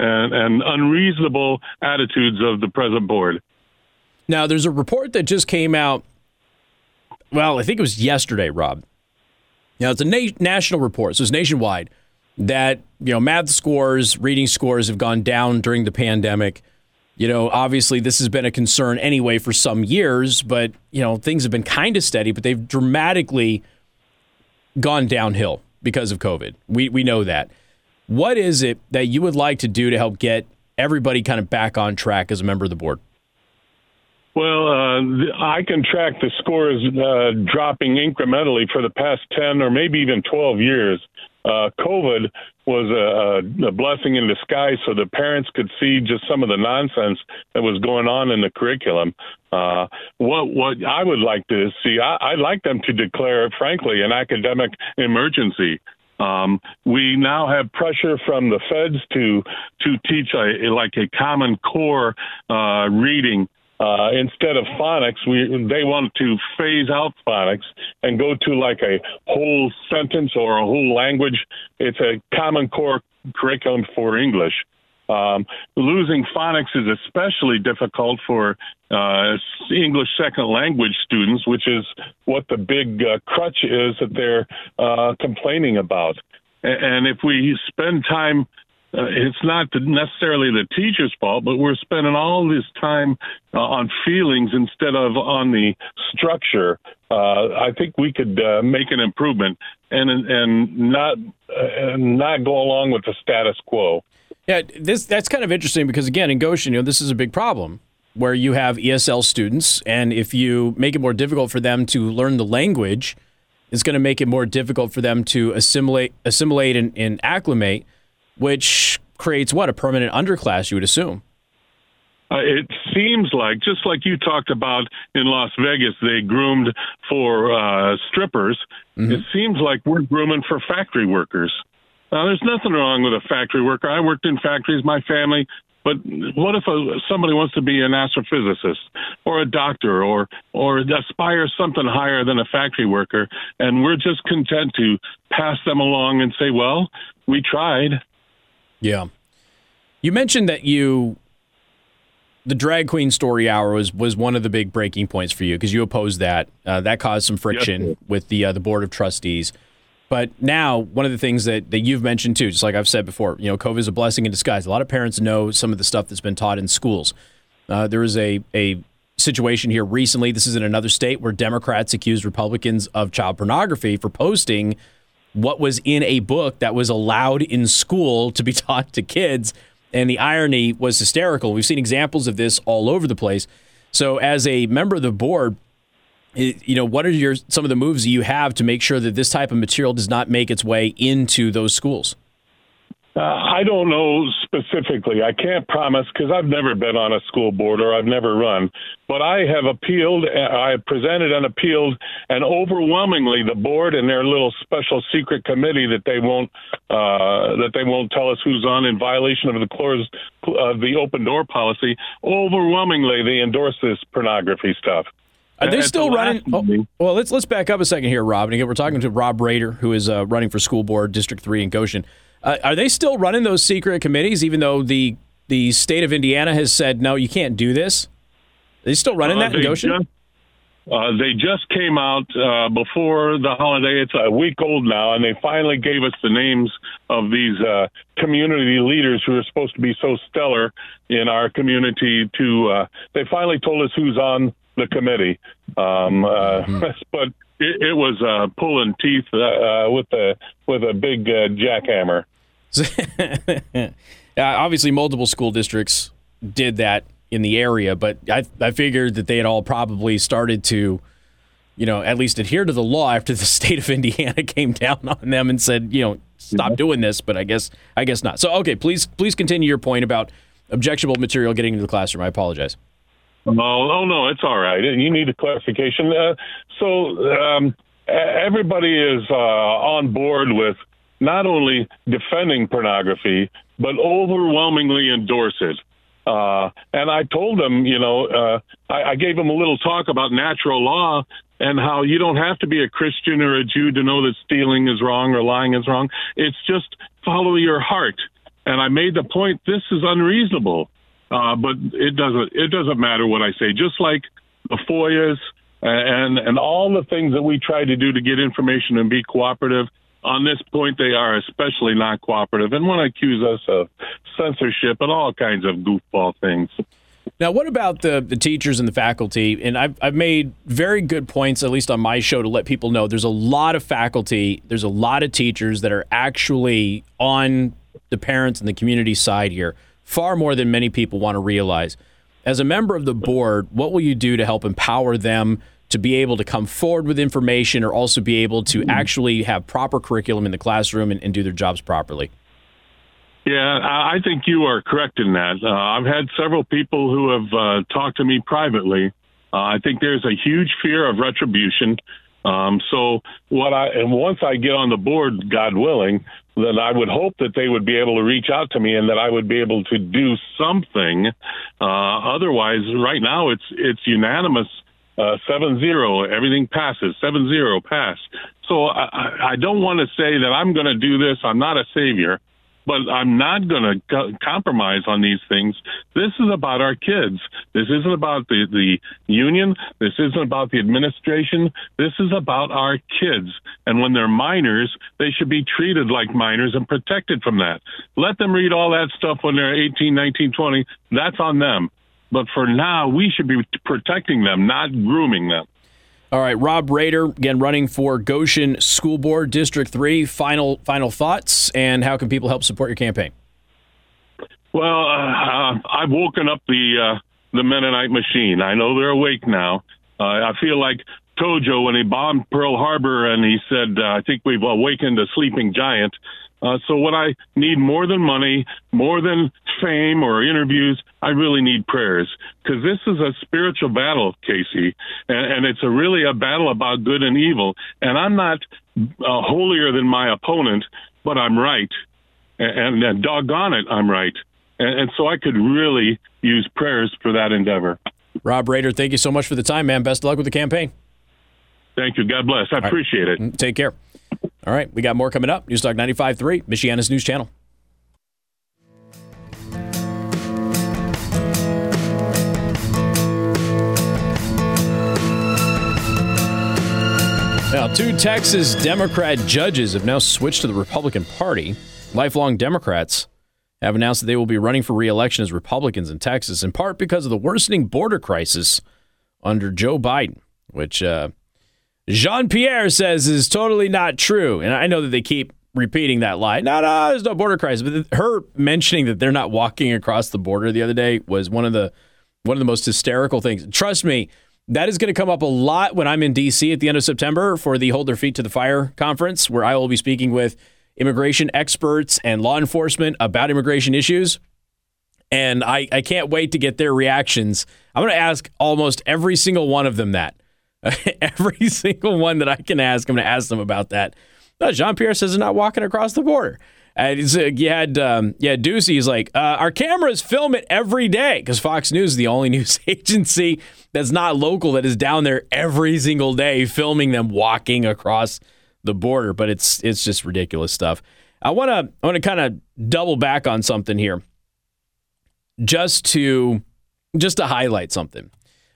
and, and unreasonable attitudes of the present board. Now, there's a report that just came out. Well, I think it was yesterday, Rob. Now, it's a na- national report, so it's nationwide. That you know, math scores, reading scores have gone down during the pandemic. You know, obviously, this has been a concern anyway for some years, but you know, things have been kind of steady, but they've dramatically gone downhill because of COVID. We we know that. What is it that you would like to do to help get everybody kind of back on track as a member of the board? Well, uh, I can track the scores uh, dropping incrementally for the past 10 or maybe even 12 years. Uh, COVID was a, a, blessing in disguise so the parents could see just some of the nonsense that was going on in the curriculum. Uh, what what I would like to see, I, I'd like them to declare, frankly, an academic emergency. Um, we now have pressure from the feds to to teach a like a common core uh, reading uh, instead of phonics, we they want to phase out phonics and go to like a whole sentence or a whole language. It's a common core curriculum for English. Um, losing phonics is especially difficult for uh, English second language students, which is what the big uh, crutch is that they're uh, complaining about. And if we spend time uh, it's not necessarily the teacher's fault, but we're spending all this time uh, on feelings instead of on the structure. Uh, I think we could uh, make an improvement and and not uh, not go along with the status quo. Yeah, this that's kind of interesting because again, in Goshen, you know, this is a big problem where you have ESL students, and if you make it more difficult for them to learn the language, it's going to make it more difficult for them to assimilate, assimilate, and, and acclimate which creates what a permanent underclass. You would assume. Uh, it seems like, just like you talked about in Las Vegas, they groomed for uh, strippers. Mm-hmm. It seems like we're grooming for factory workers. Now, there's nothing wrong with a factory worker. I worked in factories, my family. But what if a, somebody wants to be an astrophysicist or a doctor or or aspire something higher than a factory worker, and we're just content to pass them along and say, "Well, we tried." Yeah. You mentioned that you the drag queen story hour was was one of the big breaking points for you because you opposed that. Uh, that caused some friction yes, with the uh, the board of trustees. But now, one of the things that, that you've mentioned too, just like I've said before, you know, COVID is a blessing in disguise. A lot of parents know some of the stuff that's been taught in schools. Uh, there was a a situation here recently. This is in another state where Democrats accused Republicans of child pornography for posting what was in a book that was allowed in school to be [laughs] taught to kids. And the irony was hysterical. We've seen examples of this all over the place. So, as a member of the board, you know, what are your some of the moves you have to make sure that this type of material does not make its way into those schools? Uh, I don't know specifically. I can't promise because I've never been on a school board or I've never run. But I have appealed. Uh, I presented and appealed, and overwhelmingly, the board and their little special secret committee that they won't uh, that they won't tell us who's on in violation of the clause of the open door policy. Overwhelmingly, they endorse this pornography stuff. Are they still running? Oh, well, let's let's back up a second here, Rob. And again, we're talking to Rob Rader, who is uh, running for school board District Three in Goshen. Uh, are they still running those secret committees, even though the the state of Indiana has said no, you can't do this? Are they still running uh, that in Goshen? Just, Uh, they just came out uh, before the holiday. It's a week old now, and they finally gave us the names of these uh, community leaders who are supposed to be so stellar in our community. To uh, they finally told us who's on the committee, um, uh, mm-hmm. [laughs] but it, it was uh, pulling teeth with a with a big jackhammer. [laughs] Obviously, multiple school districts did that in the area, but I, I figured that they had all probably started to, you know, at least adhere to the law after the [laughs] state of Indiana [laughs] came down on them and said, you know, stop doing this. But I guess I guess not. So okay, please please continue your point about objectionable material getting into the classroom. I apologize. Oh, oh no, it's all right. You need a clarification. Uh, so um, everybody is uh, on board with not only defending pornography but overwhelmingly endorse it. Uh, and I told them, you know, uh, I, I gave them a little talk about natural law and how you don't have to be a Christian or a Jew to know that stealing is wrong or lying is wrong. It's just follow your heart. And I made the point this is unreasonable, uh, but it doesn't it doesn't matter what I say. Just like the FOIAs and and all the things that we try to do to get information and be cooperative on this point, they are especially not cooperative and want to accuse us of censorship and all kinds of goofball things. Now, what about the, the teachers and the faculty? And I've, I've made very good points, at least on my show, to let people know there's a lot of faculty, there's a lot of teachers that are actually on the parents and the community side here, far more than many people want to realize. As a member of the board, what will you do to help empower them to be able to come forward with information or also be able to mm-hmm. actually have proper curriculum in the classroom and, and do their jobs properly? Yeah, I think you are correct in that. Uh, I've had several people who have uh, talked to me privately. Uh, I think there's a huge fear of retribution. Um, so what I and once I get on the board, God willing, then I would hope that they would be able to reach out to me and that I would be able to do something. Uh, otherwise, right now it's it's unanimous uh, seven zero. Everything passes. Seven zero pass. So I, I don't want to say that I'm going to do this. I'm not a savior, but I'm not going to co- compromise on these things. This is about our kids. This isn't about the the union. This isn't about the administration. This is about our kids. And when they're minors, they should be treated like minors and protected from that. Let them read all that stuff when they're 18, 19, 20. That's on them. But for now, we should be protecting them, not grooming them. All right, Rob Rader, again running for Goshen School Board District 3. Final final thoughts and how can people help support your campaign? Well, uh, uh, I've woken up the uh, the Mennonite machine. I know they're awake now. Uh, I feel like Tojo when he bombed Pearl Harbor and he said, uh, "I think we've awakened a sleeping giant." Uh, so what I need more than money, more than fame or interviews, I really need prayers because this is a spiritual battle, Casey, and, and, it's a really a battle about good and evil. And I'm not uh, holier than my opponent, but I'm right, and, and doggone it, I'm right. And, and so I could really use prayers for that endeavor. Rob Rader, thank you so much for the time, man. Best of luck with the campaign. Thank you. God bless. I All appreciate right. it. Take care. All right, we got more coming up. News Newstalk 95.3, Michiana's news channel. Now, two Texas Democrat judges have now switched to the Republican Party. Lifelong Democrats have announced that they will be running for reelection as Republicans in Texas, in part because of the worsening border crisis under Joe Biden, which uh, Jean Pierre says is totally not true. And I know that they keep repeating that lie. No, no, there's no border crisis. But her mentioning that they're not walking across the border the other day was one of the one of the most hysterical things. Trust me, that is going to come up a lot when I'm in DC at the end of September for the Hold Their Feet to the Fire conference, where I will be speaking with immigration experts and law enforcement about immigration issues. And I, I can't wait to get their reactions. I'm going to ask almost every single one of them that. [laughs] Every single one that I can ask, I'm going to ask them about that. No, Jean Pierre says they're not walking across the border. And uh, you had um, yeah, is like, uh, our cameras film it every day because Fox News is the only [laughs] news agency that's not local that is down there every single day filming them walking across the border. But it's it's just ridiculous stuff. I want to I want to kind of double back on something here, just to just to highlight something.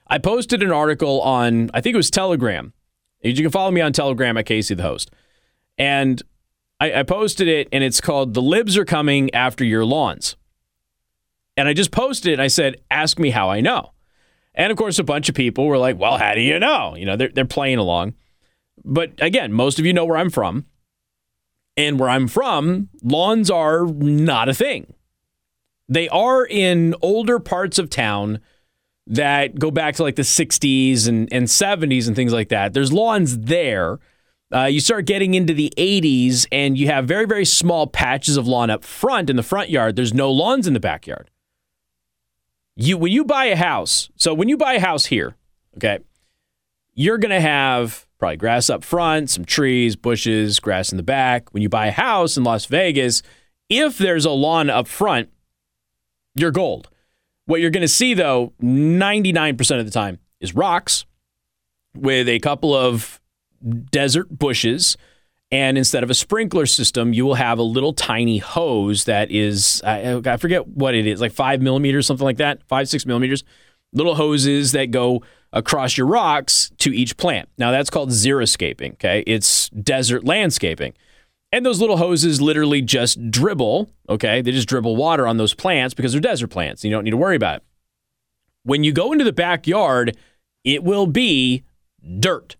I posted an article on, I think it was Telegram. You can follow me on Telegram at Casey the host. And I, I posted it, and it's called The Libs Are Coming After Your Lawns. And I just posted it, and I said, Ask me how I know. And of course, a bunch of people were like, Well, how do you know? You know, they're, they're playing along. But again, most of you know where I'm from. And where I'm from, lawns are not a thing. They are in older parts of town that go back to like the 60s and, and 70s and things like that. There's lawns there. Uh, you start getting into the 80s and you have very, very small patches of lawn up front in the front yard. There's no lawns in the backyard. You when you buy a house, so when you buy a house here, okay, you're gonna have probably grass up front, some trees, bushes, grass in the back. When you buy a house in Las Vegas, if there's a lawn up front, you're gold. What you're going to see, though, 99% of the time is rocks with a couple of desert bushes. And instead of a sprinkler system, you will have a little tiny hose that is, I, I forget what it is, like five millimeters, something like that, five, six millimeters. Little hoses that go across your rocks to each plant. Now, that's called xeriscaping, okay? It's desert landscaping. And those little hoses literally just dribble, okay? They just dribble water on those plants because they're desert plants. You don't need to worry about it. When you go into the backyard, it will be dirt.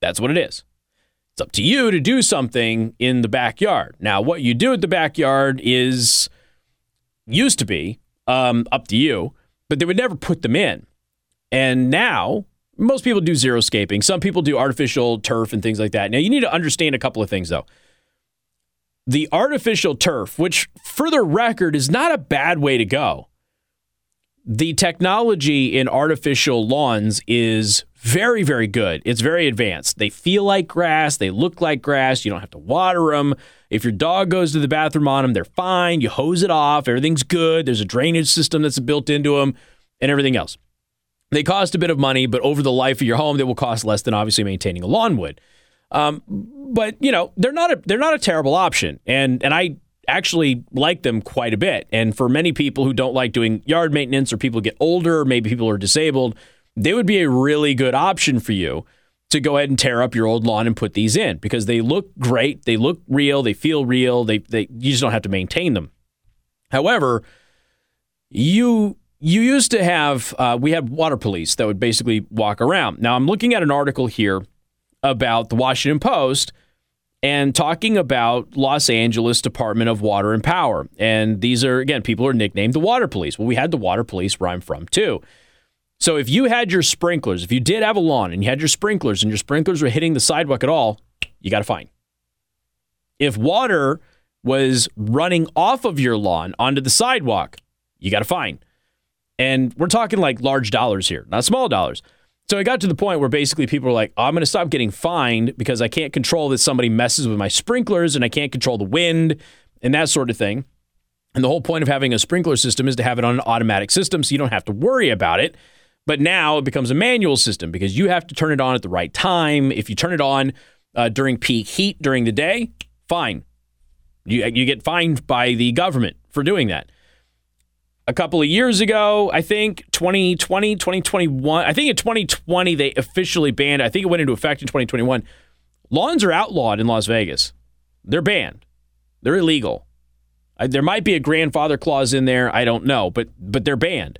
That's what it is. It's up to you to do something in the backyard. Now, what you do at the backyard is used to be um, up to you, but they would never put them in. And now most people do xeriscaping. Some people do artificial turf and things like that. Now, you need to understand a couple of things, though. The artificial turf, which for the record is not a bad way to go, the technology in artificial lawns is very, very good. It's very advanced. They feel like grass, they look like grass. You don't have to water them. If your dog goes to the bathroom on them, they're fine. You hose it off, everything's good. There's a drainage system that's built into them and everything else. They cost a bit of money, but over the life of your home, they will cost less than obviously maintaining a lawn would. Um, but you know, they're not a they're not a terrible option, and and I actually like them quite a bit. And for many people who don't like doing yard maintenance, or people get older, maybe people are disabled, they would be a really good option for you to go ahead and tear up your old lawn and put these in because they look great, they look real, they feel real. They they you just don't have to maintain them. However, you you used to have uh, we had water police that would basically walk around. Now I'm looking at an article here about the Washington Post and talking about Los Angeles Department of Water and Power. And these are again people are nicknamed the water police. Well, we had the water police where I'm from too. So if you had your sprinklers, if you did have a lawn and you had your sprinklers and your sprinklers were hitting the sidewalk at all, you got a fine. If water was running off of your lawn onto the sidewalk, you got a fine. And we're talking like large dollars here, not small dollars. So it got to the point where basically people were like, oh, I'm going to stop getting fined because I can't control that somebody messes with my sprinklers and I can't control the wind and that sort of thing. And the whole point of having a sprinkler system is to have it on an automatic system so you don't have to worry about it. But now it becomes a manual system because you have to turn it on at the right time. If you turn it on uh, during peak heat during the day, fine. You, you get fined by the government for doing that a couple of years ago, I think 2020, 2021. I think in 2020 they officially banned. I think it went into effect in 2021. Lawns are outlawed in Las Vegas. They're banned. They're illegal. I, there might be a grandfather clause in there. I don't know, but but they're banned.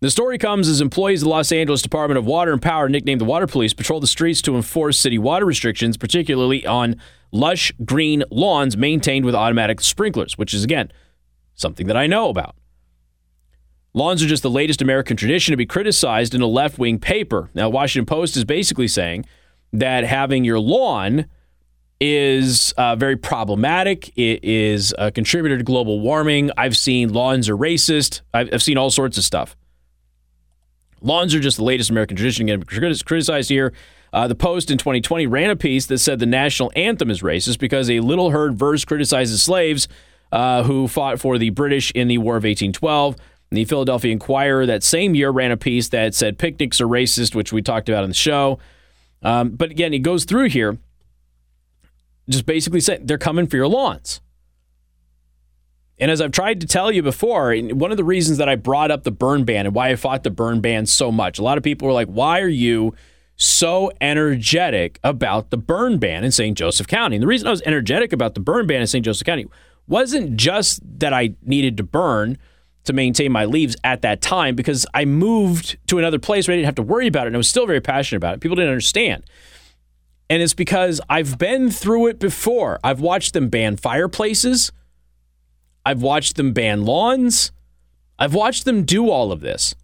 The story comes as employees of the Los Angeles Department of Water and Power, nicknamed the Water Police, patrol the streets to enforce city water restrictions, particularly on lush green lawns maintained with automatic sprinklers, which is again something that I know about. Lawns are just the latest American tradition to be criticized in a left wing paper. Now, Washington Post is basically saying that having your lawn is uh, very problematic. It is a contributor to global warming. I've seen lawns are racist. I've, I've seen all sorts of stuff. Lawns are just the latest American tradition. Again, criticized here. Uh, the Post in 2020 ran a piece that said the national anthem is racist because a little heard verse criticizes slaves uh, who fought for the British in the War of 1812. The Philadelphia Inquirer that same year ran a piece that said picnics are racist, which we talked about on the show. Um, but again, he goes through here, just basically saying they're coming for your lawns. And as I've tried to tell you before, one of the reasons that I brought up the burn ban and why I fought the burn ban so much, a lot of people were like, why are you so energetic about the burn ban in St. Joseph County? And the reason I was energetic about the burn ban in St. Joseph County wasn't just that I needed to burn to maintain my leaves at that time because I moved to another place where I didn't have to worry about it and I was still very passionate about it. People didn't understand. And it's because I've been through it before. I've watched them ban fireplaces. I've watched them ban lawns. I've watched them do all of this.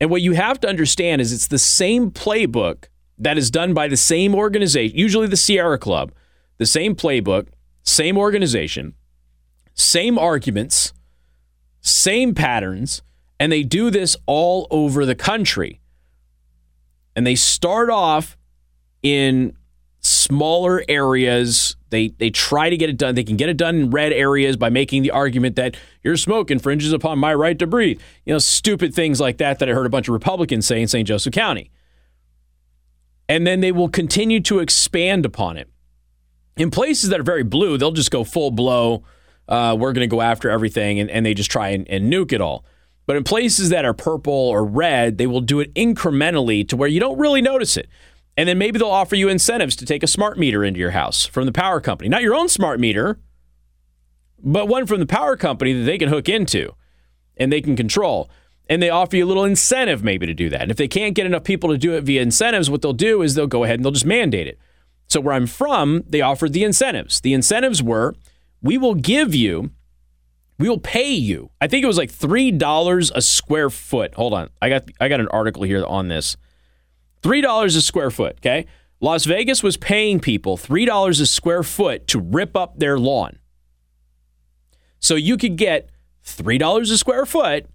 And what you have to understand is it's the same playbook that is done by the same organization, usually the Sierra Club, the same playbook, same organization, same arguments, same patterns, and they do this all over the country. And they start off in smaller areas. They they try to get it done. They can get it done in red areas by making the argument that your smoke infringes upon my right to breathe. You know, stupid things like that that I heard a bunch of Republicans say in St. Joseph County. And then they will continue to expand upon it. In places that are very blue, they'll just go full blow. Uh, we're going to go after everything, and, and they just try and, and nuke it all. But in places that are purple or red, they will do it incrementally to where you don't really notice it. And then maybe they'll offer you incentives to take a smart meter into your house from the power company. Not your own smart meter, but one from the power company that they can hook into and they can control. And they offer you a little incentive maybe to do that. And if they can't get enough people to do it via incentives, what they'll do is they'll go ahead and they'll just mandate it. So where I'm from, they offered the incentives. The incentives were we will give you, we will pay you. I think it was like $3 a square foot. Hold on. I got I got an article here on this. $3 a square foot, okay? Las Vegas was paying people $3 a square foot to rip up their lawn. So you could get $3 a square foot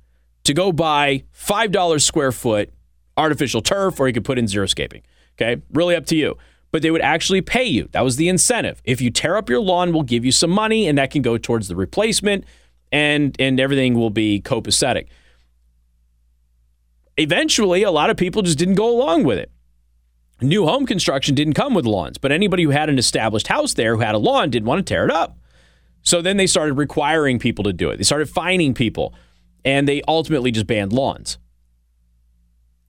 to go buy $5 square foot artificial turf, or you could put in xeriscaping. Okay, really up to you. But they would actually pay you. That was the incentive. If you tear up your lawn, we'll give you some money, and that can go towards the replacement, and and everything will be copacetic eventually, a lot of people just didn't go along with it. New home construction didn't come with lawns, but anybody who had an established house there who had a lawn didn't want to tear it up. So then they started requiring people to do it. They started fining people, and they ultimately just banned lawns.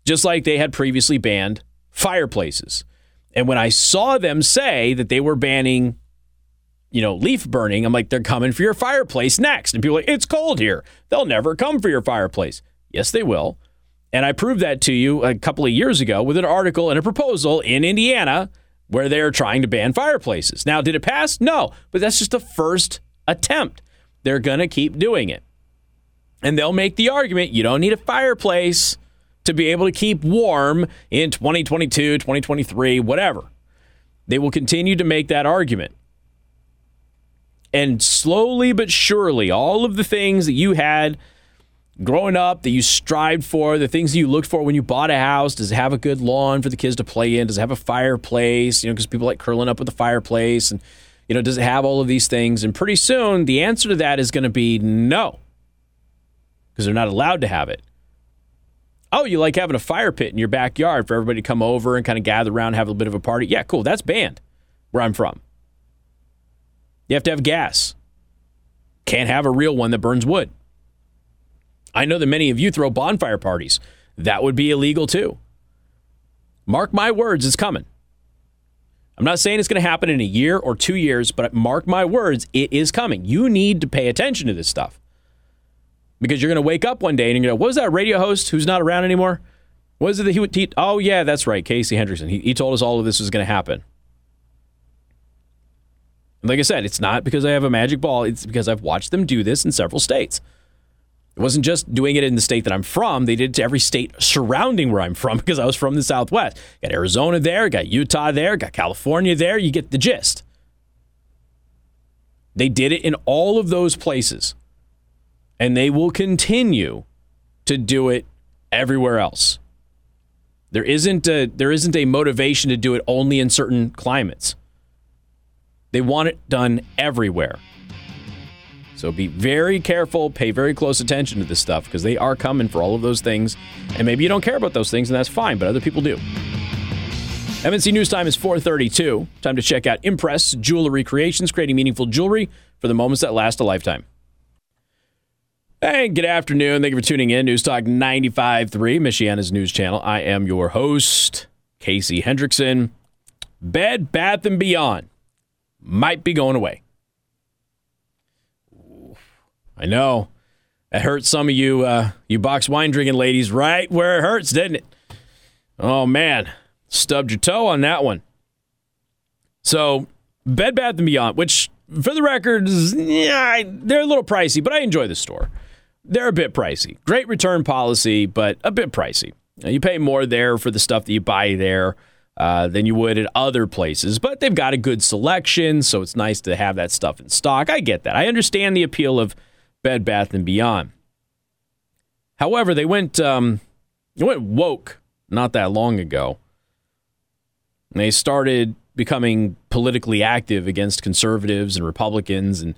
Just like they had previously banned fireplaces. And when I saw them say that they were banning, you know, leaf burning, I'm like, they're coming for your fireplace next. And people are like, it's cold here. They'll never come for your fireplace. Yes, they will. And I proved that to you a couple of years ago with an article and a proposal in Indiana where they're trying to ban fireplaces. Now, did it pass? No, but that's just the first attempt. They're going to keep doing it. And they'll make the argument you don't need a fireplace to be able to keep warm in 2022, 2023, whatever. They will continue to make that argument. And slowly but surely, all of the things that you had growing up that you strived for, the things that you looked for when you bought a house. Does it have a good lawn for the kids to play in? Does it have a fireplace? You know, because people like curling up with the fireplace. And, you know, does it have all of these things? And pretty soon, the answer to that is going to be no, because they're not allowed to have it. Oh, you like having a fire pit in your backyard for everybody to come over and kind of gather around have a little bit of a party? Yeah, cool. That's banned where I'm from. You have to have gas. Can't have a real one that burns wood. I know that many of you throw bonfire parties. That would be illegal too. Mark my words, it's coming. I'm not saying it's going to happen in a year or two years, but mark my words, it is coming. You need to pay attention to this stuff because you're going to wake up one day and you're going to go, what was that radio host who's not around anymore? What is it that he would teach? Oh, yeah, that's right. Casey Hendrickson. He, he told us all of this was going to happen. And like I said, it's not because I have a magic ball, it's because I've watched them do this in several states. It wasn't just doing it in the state that I'm from. They did it to every state surrounding where I'm from [laughs] because I was from the Southwest. Got Arizona there, got Utah there, got California there. You get the gist. They did it in all of those places. And they will continue to do it everywhere else. There isn't a, there isn't a motivation to do it only in certain climates. They want it done everywhere. So be very careful, pay very close attention to this stuff because they are coming for all of those things. And maybe you don't care about those things, and that's fine, but other people do. MNC News Time is 432. Time to check out Impress Jewelry Creations, creating meaningful jewelry for the moments that last a lifetime. Hey, good afternoon. Thank you for tuning in. News Talk 95.3, Michiana's news channel. I am your host, Casey Hendrickson. Bed, Bath, and Beyond might be going away. I know. It hurt some of you, uh, you box wine drinking ladies, right where it hurts, didn't it? Oh, man. Stubbed your toe on that one. So, Bed Bath and Beyond, which for the record, yeah, they're a little pricey, but I enjoy the store. They're a bit pricey. Great return policy, but a bit pricey. You pay more there for the stuff that you buy there uh, than you would at other places, but they've got a good selection, so it's nice to have that stuff in stock. I get that. I understand the appeal of Bed Bath and Beyond. However, they went um, they went woke not that long ago. They started becoming politically active against conservatives and Republicans, and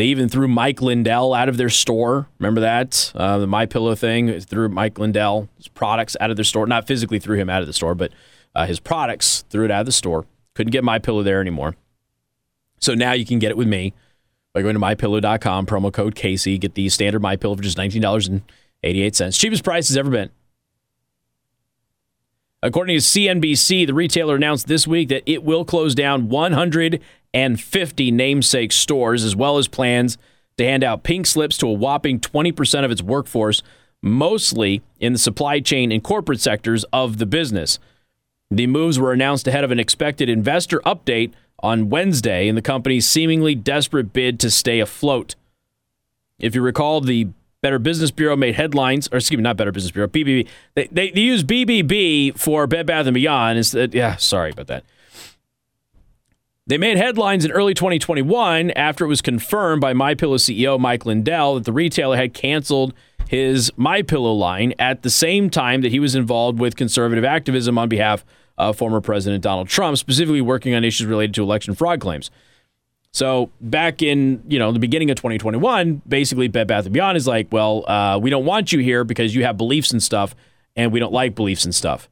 they even threw Mike Lindell out of their store. Remember that uh, the My Pillow thing? Threw Mike Lindell's products out of their store. Not physically threw him out of the store, but uh, his products threw it out of the store. Couldn't get My Pillow there anymore. So now you can get it with me by going to mypillow.com, promo code Casey, get the standard My Pillow for just nineteen dollars and eighty eight cents, cheapest price has ever been. According to CNBC, the retailer announced this week that it will close down 150 namesake stores, as well as plans to hand out pink slips to a whopping 20% of its workforce, mostly in the supply chain and corporate sectors of the business. The moves were announced ahead of an expected investor update on Wednesday in the company's seemingly desperate bid to stay afloat. If you recall, the Better Business Bureau made headlines, or excuse me, not Better Business Bureau, BBB. They, they, they use BBB for Bed Bath and Beyond. Instead, uh, yeah, sorry about that. They made headlines in early 2021 after it was confirmed by MyPillow CEO Mike Lindell that the retailer had canceled his MyPillow line at the same time that he was involved with conservative activism on behalf of former President Donald Trump, specifically working on issues related to election fraud claims. So back in you know the beginning of 2021, basically Bed Bath and Beyond is like, well, uh, we don't want you here because you have beliefs and stuff, and we don't like beliefs and stuff.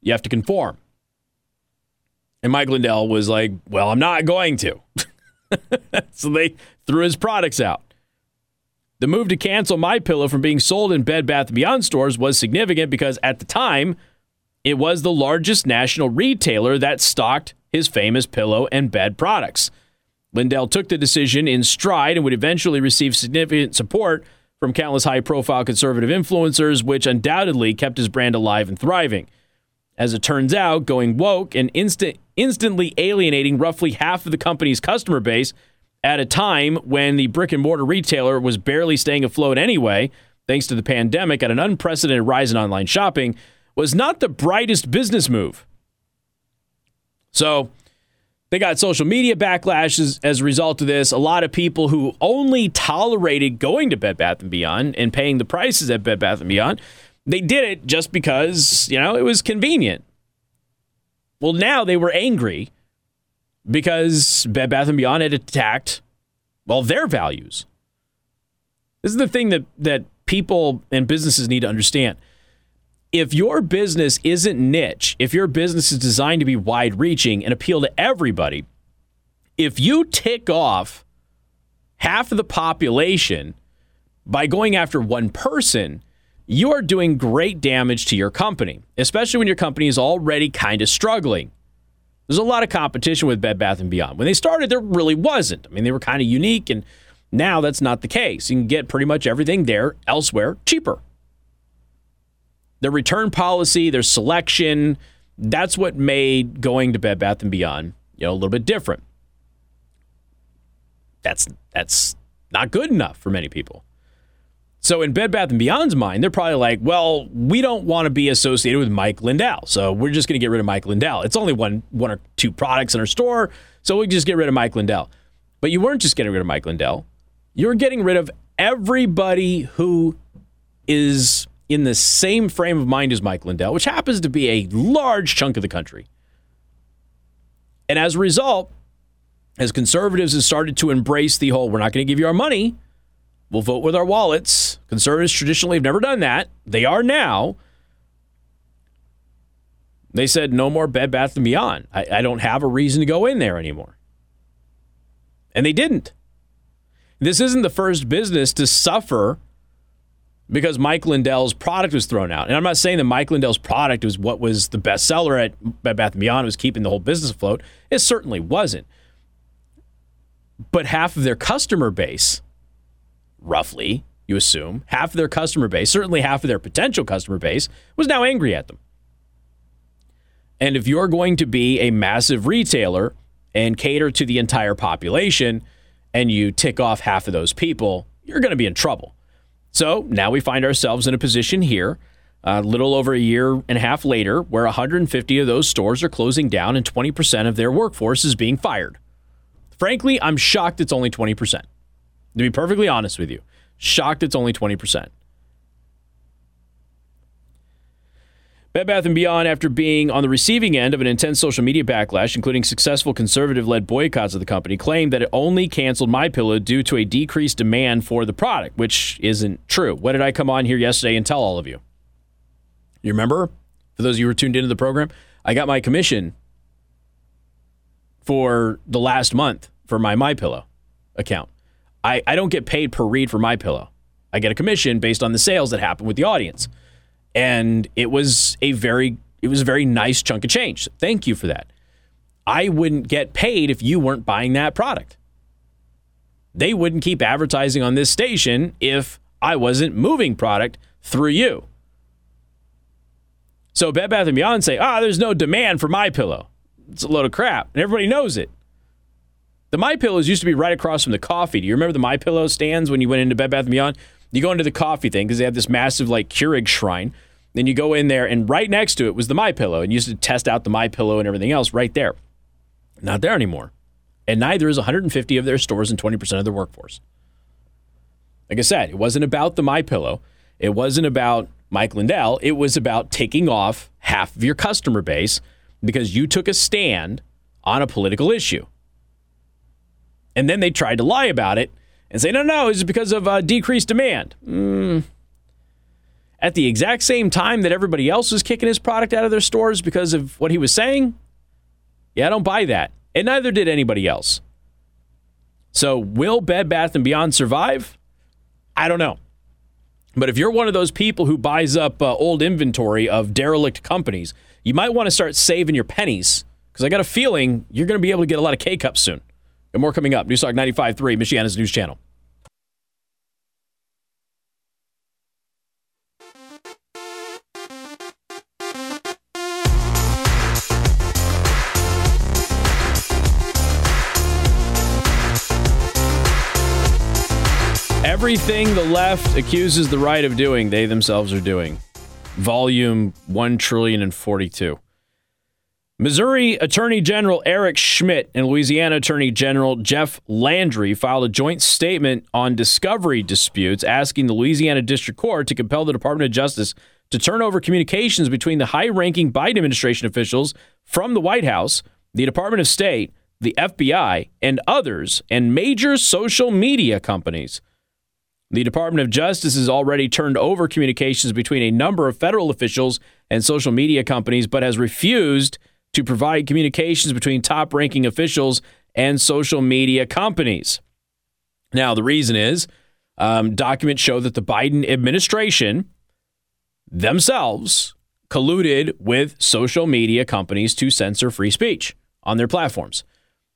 You have to conform. And Mike Lindell was like, well, I'm not going to. [laughs] so they threw his products out. The move to cancel My Pillow from being sold in Bed Bath & Beyond stores was significant because at the time, it was the largest national retailer that stocked his famous pillow and bed products. Lindell took the decision in stride and would eventually receive significant support from countless high profile conservative influencers, which undoubtedly kept his brand alive and thriving. As it turns out, going woke and instant, instantly alienating roughly half of the company's customer base at a time when the brick and mortar retailer was barely staying afloat anyway, thanks to the pandemic and an unprecedented rise in online shopping, was not the brightest business move. So, they got social media backlash as, as, a result of this. A lot of people who only tolerated going to Bed Bath and Beyond and paying the prices at Bed Bath and Beyond, they did it just because, you know, it was convenient. Well, now they were angry because Bed Bath and Beyond had attacked well their values. This is the thing that that people and businesses need to understand if your business isn't niche, if your business is designed to be wide reaching and appeal to everybody, if you tick off half of the population by going after one person, you are doing great damage to your company, especially when your company is already kind of struggling. There's a lot of competition with Bed Bath and Beyond. When they started, there really wasn't. I mean, they were kind of unique, and now that's not the case. You can get pretty much everything there elsewhere cheaper their return policy, their selection, that's what made going to Bed Bath and Beyond, you know, a little bit different. That's that's not good enough for many people. So in Bed Bath and Beyond's mind, they're probably like, "Well, we don't want to be associated with Mike Lindell, so we're just going to get rid of Mike Lindell. It's only one one or two products in our store, so we just get rid of Mike Lindell." But you weren't just getting rid of Mike Lindell; you're getting rid of everybody who is in the same frame of mind as Mike Lindell, which happens to be a large chunk of the country. And as a result, as conservatives have started to embrace the whole, we're not going to give you our money, we'll vote with our wallets. Conservatives traditionally have never done that. They are now. They said no more Bed Bath and Beyond. I, I don't have a reason to go in there anymore. And they didn't. This isn't the first business to suffer because Mike Lindell's product was thrown out. And I'm not saying that Mike Lindell's product was what was the best seller at Bed Bath & Beyond, was keeping the whole business afloat. It certainly wasn't. But half of their customer base, roughly, you assume, half of their customer base, certainly half of their potential customer base, was now angry at them. And if you're going to be a massive retailer and cater to the entire population and you tick off half of those people, you're going to be in trouble. So now we find ourselves in a position here, a little over a year and a half later, where 150 of those stores are closing down and 20% of their workforce is being fired. Frankly, I'm shocked it's only 20%. To be perfectly honest with you, shocked it's only 20%. Bed Bath & Beyond, after being on the receiving end of an intense social media backlash, including successful conservative-led boycotts of the company, claimed that it only canceled My Pillow due to a decreased demand for the product, which isn't true. What did I come on here yesterday and tell all of you? You remember? For those of you who were tuned into the program, I got my commission for the last month for my My Pillow account. I, I don't get paid per read for My Pillow. I get a commission based on the sales that happen with the audience and it was a very it was a very nice chunk of change. Thank you for that. I wouldn't get paid if you weren't buying that product. They wouldn't keep advertising on this station if I wasn't moving product through you. So Bed Bath & Beyond say, ah, there's no demand for My Pillow. It's a load of crap, and everybody knows it. The My Pillows used to be right across from the coffee. Do you remember the My Pillow stands when you went into Bed Bath & Beyond? You go into the coffee thing because they have this massive like Keurig shrine. Then you go in there, and right next to it was the My Pillow, and you used to test out the My Pillow and everything else right there. Not there anymore, and neither is 150 of their stores and 20% of their workforce. Like I said, it wasn't about the My Pillow. It wasn't about Mike Lindell. It was about taking off half of your customer base because you took a stand on a political issue. And then they tried to lie about it and say, no, no, it's because of uh, decreased demand. Mm. At the exact same time that everybody else was kicking his product out of their stores because of what he was saying? Yeah, I don't buy that. And neither did anybody else. So, will Bed Bath and Beyond survive? I don't know. But if you're one of those people who buys up uh, old inventory of derelict companies, you might want to start saving your pennies because I got a feeling you're going to be able to get a lot of K cups soon. And more coming up. Newstalk 95.3, Michiana's news channel. Everything the left accuses the right of doing, they themselves are doing. Volume 1 trillion and 42. Missouri Attorney General Eric Schmitt and Louisiana Attorney General Jeff Landry filed a joint statement on discovery disputes asking the Louisiana District Court to compel the Department of Justice to turn over communications between the high ranking Biden administration officials from the White House, the Department of State, the FBI, and others, and major social media companies. The Department of Justice has already turned over communications between a number of federal officials and social media companies, but has refused to provide communications between top ranking officials and social media companies. Now, the reason is um, documents show that the Biden administration themselves colluded with social media companies to censor free speech on their platforms.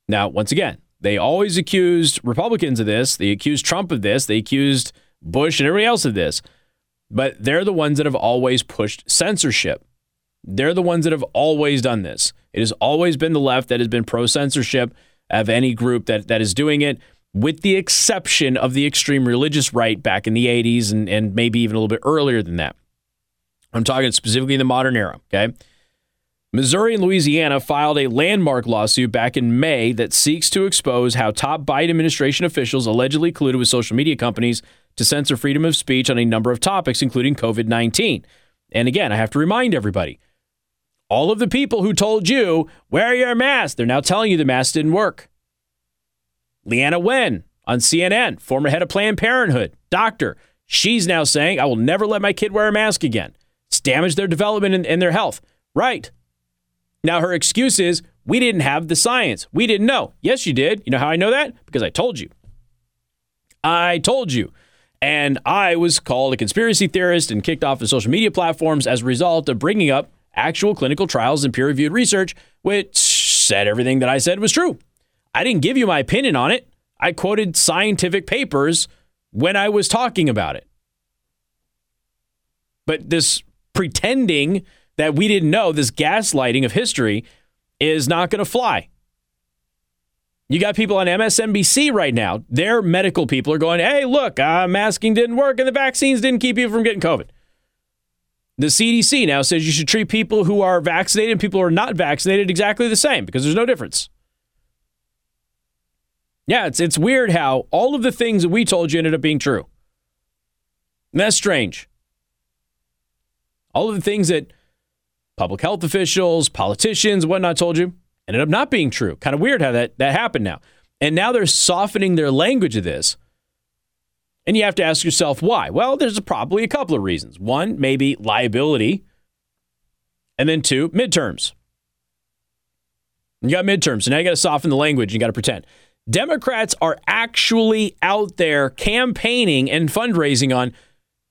Now, once again, they always accused Republicans of this. They accused Trump of this. They accused Bush and everybody else of this. But they're the ones that have always pushed censorship. They're the ones that have always done this. It has always been the left that has been pro censorship of any group that, that is doing it, with the exception of the extreme religious right back in the 80s and, and maybe even a little bit earlier than that. I'm talking specifically in the modern era, okay? Missouri and Louisiana filed a landmark lawsuit back in May that seeks to expose how top Biden administration officials allegedly colluded with social media companies to censor freedom of speech on a number of topics, including COVID 19. And again, I have to remind everybody all of the people who told you, wear your mask, they're now telling you the mask didn't work. Leana Wen on CNN, former head of Planned Parenthood, doctor, she's now saying, I will never let my kid wear a mask again. It's damaged their development and, and their health. Right. Now, her excuse is, we didn't have the science. We didn't know. Yes, you did. You know how I know that? Because I told you. I told you. And I was called a conspiracy theorist and kicked off of social media platforms as a result of bringing up actual clinical trials and peer reviewed research, which said everything that I said was true. I didn't give you my opinion on it. I quoted scientific papers when I was talking about it. But this pretending that we didn't know, this gaslighting of history, is not going to fly. You got people on MSNBC right now. Their medical people are going, hey, look, uh, masking didn't work and the vaccines didn't keep you from getting COVID. The CDC now says you should treat people who are vaccinated and people who are not vaccinated exactly the same because there's no difference. Yeah, it's, it's weird how all of the things that we told you ended up being true. And that's strange. All of the things that public health officials, politicians, whatnot told you ended up not being true. Kind of weird how that, that happened now. And now they're softening their language of this. And you have to ask yourself why. Well, there's probably a couple of reasons. One, maybe liability. And then two, midterms. You got midterms, so now you got to soften the language. You got to pretend. Democrats are actually out there campaigning and fundraising on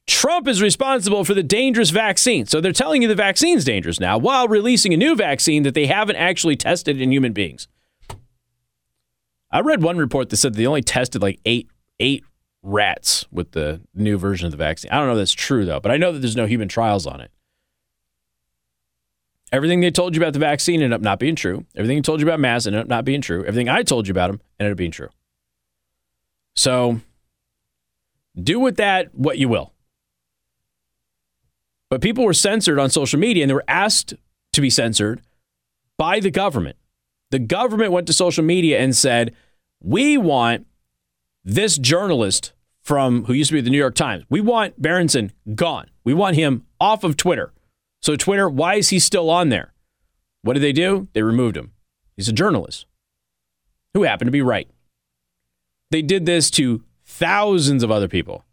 Trump is responsible for the dangerous vaccine. So they're telling you the vaccine's dangerous now while releasing a new vaccine that they haven't actually tested in human beings. I read one report that said they only tested like eight eight rats with the new version of the vaccine. I don't know if that's true though, but I know that there's no human trials on it. Everything they told you about the vaccine ended up not being true. Everything they told you about masks ended up not being true. Everything I told you about them ended up being true. So do with that what you will. But people were censored on social media and they were asked to be censored by the government. The government went to social media and said, We want this journalist from who used to be the New York Times. We want Berenson gone. We want him off of Twitter. So, Twitter, why is he still on there? What did they do? They removed him. He's a journalist who happened to be right. They did this to thousands of other people.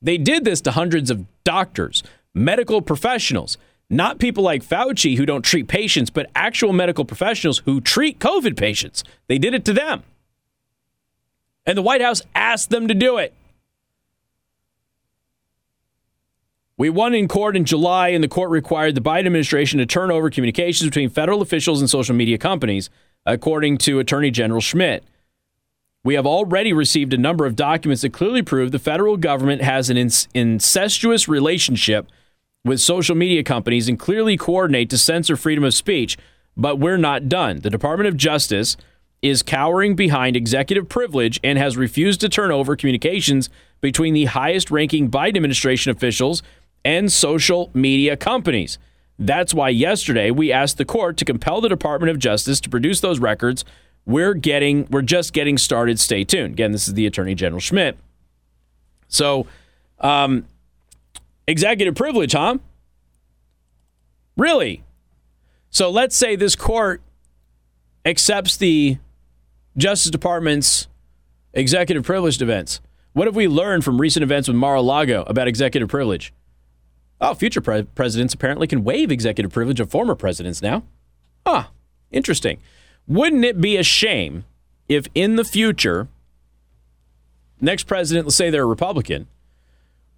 They did this to hundreds of doctors, medical professionals, not people like Fauci who don't treat patients, but actual medical professionals who treat COVID patients. They did it to them. And the White House asked them to do it. We won in court in July, and the court required the Biden administration to turn over communications between federal officials and social media companies, according to Attorney General Schmitt. We have already received a number of documents that clearly prove the federal government has an incestuous relationship with social media companies and clearly coordinate to censor freedom of speech, but we're not done. The Department of Justice is cowering behind executive privilege and has refused to turn over communications between the highest ranking Biden administration officials and social media companies. That's why yesterday we asked the court to compel the Department of Justice to produce those records. We're getting we're just getting started. Stay tuned. Again, this is the Attorney General Schmitt. So, um, executive privilege, huh? Really? So let's say this court accepts the Justice Department's executive privileged events. What have we learned from recent events with Mar-a-Lago about executive privilege? Oh, future pre- presidents apparently can waive executive privilege of former presidents now. Ah, interesting. Wouldn't it be a shame if in the future, next president, let's say they're a Republican,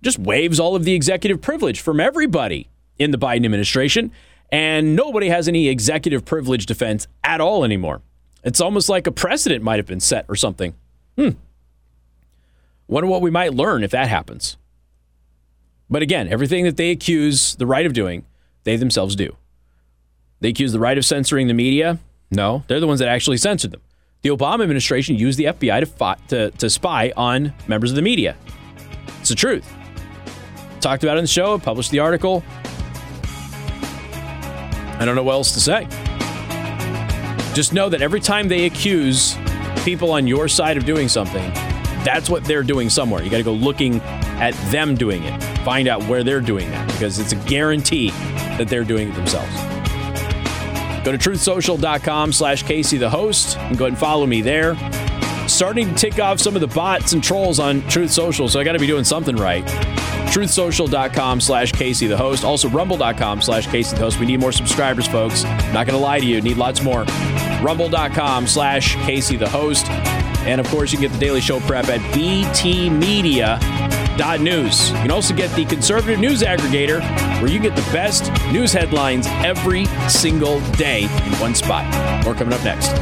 just waives all of the executive privilege from everybody in the Biden administration, and nobody has any executive privilege defense at all anymore? It's almost like a precedent might have been set or something. Hmm. Wonder what we might learn if that happens. But again, everything that they accuse the right of doing, they themselves do. They accuse the right of censoring the media. No, they're the ones that actually censored them. The Obama administration used the FBI to, to, to spy on members of the media. It's the truth. Talked about it in the show, published the article. I don't know what else to say. Just know that every time they accuse people on your side of doing something, that's what they're doing somewhere. You got to go looking at them doing it, find out where they're doing that, because it's a guarantee that they're doing it themselves. Go to truthsocial.com slash Casey the host and go ahead and follow me there. Starting to tick off some of the bots and trolls on Truth Social, so I got to be doing something right. Truthsocial.com slash Casey the host. Also, rumble.com slash Casey the host. We need more subscribers, folks. Not going to lie to you, need lots more. Rumble.com slash Casey the host. And of course, you can get the Daily Show prep at btmedia.news. You can also get the conservative news aggregator, where you get the best news headlines every single day in one spot. More coming up next.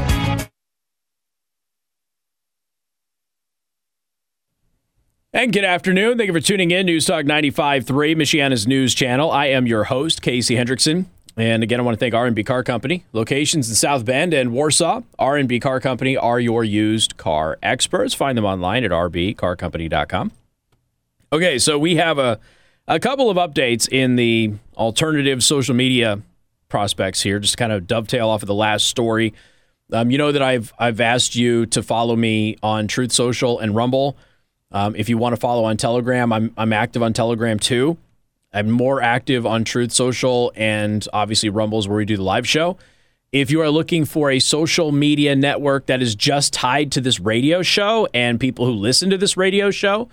And good afternoon. Thank you for tuning in. News Talk 95.3, Michiana's news channel. I am your host, Casey Hendrickson. And again, I want to thank R&B Car Company. Locations in South Bend and Warsaw. R&B Car Company are your used car experts. Find them online at rbcarcompany.com. Okay, so we have a, a couple of updates in the alternative social media prospects here, just kind of dovetail off of the last story. Um, you know that I've I've asked you to follow me on Truth Social and Rumble. Um, if you want to follow on Telegram, I'm I'm active on Telegram too. I'm more active on Truth Social and obviously Rumbles where we do the live show. If you are looking for a social media network that is just tied to this radio show and people who listen to this radio show,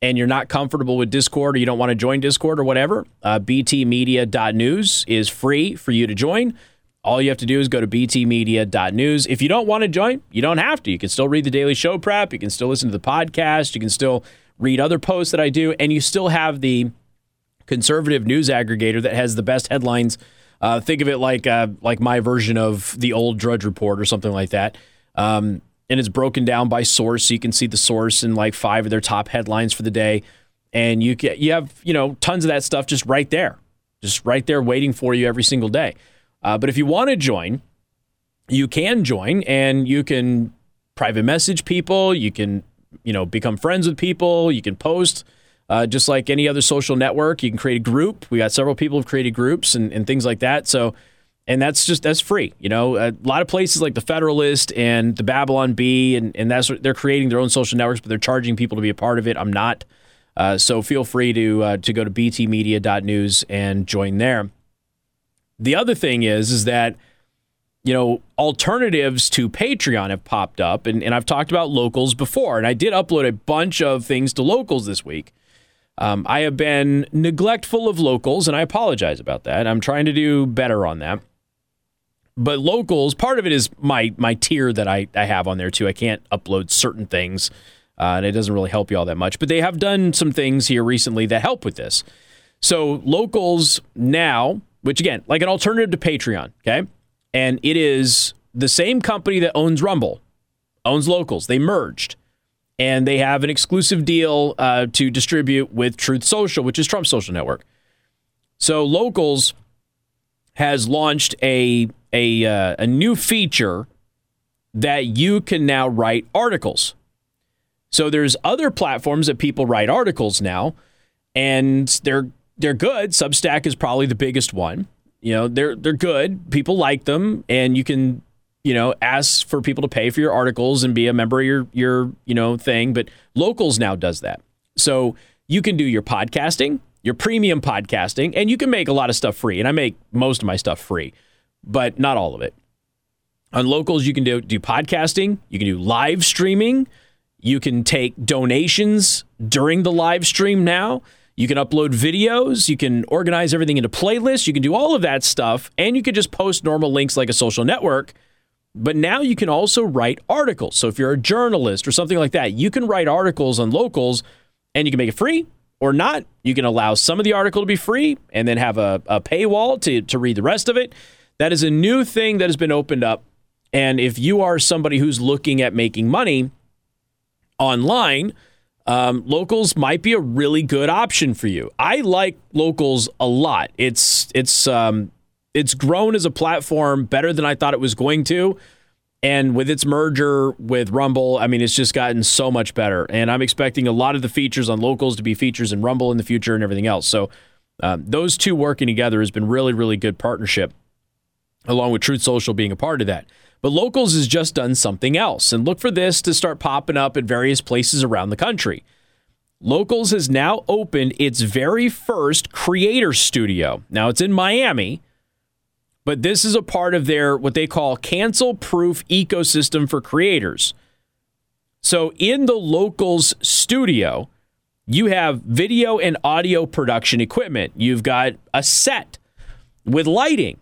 and you're not comfortable with Discord or you don't want to join Discord or whatever, uh, btmedia.news is free for you to join. All you have to do is go to btmedia.news. If you don't want to join, you don't have to. You can still read the daily show prep. You can still listen to the podcast. You can still read other posts that I do. And you still have the conservative news aggregator that has the best headlines. Uh, think of it like uh, like my version of the old Drudge Report or something like that. Um, and it's broken down by source, so you can see the source and like five of their top headlines for the day. And you get you have you know tons of that stuff just right there, just right there waiting for you every single day. Uh, but if you want to join, you can join and you can private message people. You can, you know, become friends with people. You can post uh, just like any other social network. You can create a group. We got several people who've created groups and, and things like that. So, and that's just that's free. You know, a lot of places like the Federalist and the Babylon Bee, and and that's they're creating their own social networks, but they're charging people to be a part of it. I'm not. Uh, so feel free to uh, to go to btmedia.news and join there. The other thing is, is that, you know, alternatives to Patreon have popped up, and, and I've talked about locals before, and I did upload a bunch of things to locals this week. Um, I have been neglectful of locals, and I apologize about that. I'm trying to do better on that. But locals, part of it is my my tier that I, I have on there too. I can't upload certain things, uh, and it doesn't really help you all that much. But they have done some things here recently that help with this. So locals now which again, like an alternative to Patreon, okay? And it is the same company that owns Rumble, owns Locals. They merged. And they have an exclusive deal uh, to distribute with Truth Social, which is Trump's social network. So Locals has launched a a uh, a new feature that you can now write articles. So there's other platforms that people write articles now, and they're they're good. Substack is probably the biggest one. You know, they're they're good. People like them, and you can you know ask for people to pay for your articles and be a member of your your you know thing. But Locals now does that, so you can do your podcasting, your premium podcasting, and you can make a lot of stuff free. And I make most of my stuff free, but not all of it. On Locals, you can do do podcasting, you can do live streaming, you can take donations during the live stream now. You can upload videos, you can organize everything into playlists, you can do all of that stuff, and you can just post normal links like a social network. But now you can also write articles. So if you're a journalist or something like that, you can write articles on locals and you can make it free or not. You can allow some of the article to be free and then have a, a paywall to, to read the rest of it. That is a new thing that has been opened up. And if you are somebody who's looking at making money online, um, locals might be a really good option for you. I like locals a lot. It's it's um, it's grown as a platform better than I thought it was going to. And with its merger with Rumble, I mean, it's just gotten so much better. And I'm expecting a lot of the features on locals to be features in Rumble in the future and everything else. So um, those two working together has been really, really good partnership, along with Truth Social being a part of that. But Locals has just done something else, and look for this to start popping up at various places around the country. Locals has now opened its very first creator studio. Now it's in Miami, but this is a part of their what they call cancel proof ecosystem for creators. So in the Locals studio, you have video and audio production equipment. You've got a set with lighting.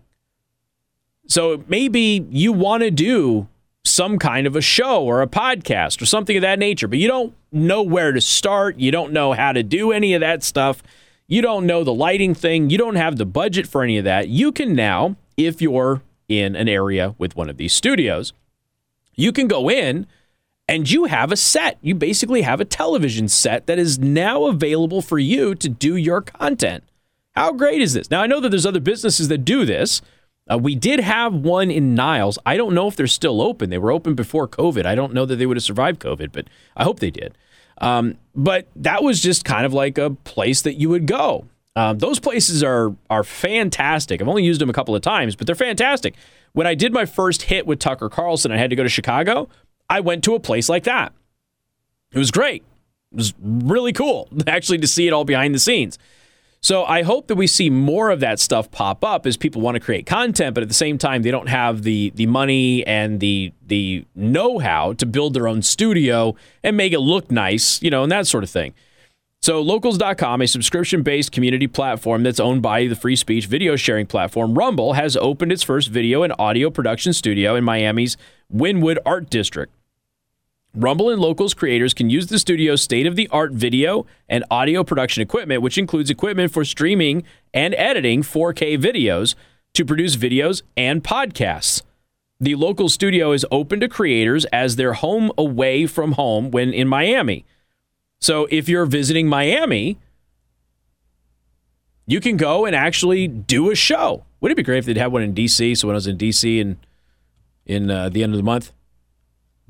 So maybe you want to do some kind of a show or a podcast or something of that nature, but you don't know where to start. You don't know how to do any of that stuff. You don't know the lighting thing. You don't have the budget for any of that. You can now, if you're in an area with one of these studios, you can go in and you have a set. You basically have a television set that is now available for you to do your content. How great is this? Now, I know that there's other businesses that do this. Uh, we did have one in Niles. I don't know if they're still open. They were open before COVID. I don't know that they would have survived COVID, but I hope they did. Um, but that was just kind of like a place that you would go. Um, those places are are fantastic. I've only used them a couple of times, but they're fantastic. When I did my first hit with Tucker Carlson, I had to go to Chicago. I went to a place like that. It was great. It was really cool [laughs] actually to see it all behind the scenes. So I hope that we see more of that stuff pop up as people want to create content, but at the same time they don't have the the money and the the know-how to build their own studio and make it look nice, you know, and that sort of thing. So locals.com, a subscription-based community platform that's owned by the free speech video sharing platform Rumble, has opened its first video and audio production studio in Miami's Wynwood Art District. Rumble and Locals creators can use the studio's state of the art video and audio production equipment, which includes equipment for streaming and editing 4K videos to produce videos and podcasts. The local studio is open to creators as their home away from home when in Miami. So if you're visiting Miami, you can go and actually do a show. Wouldn't it be great if they'd have one in DC? So when I was in DC in in uh, the end of the month,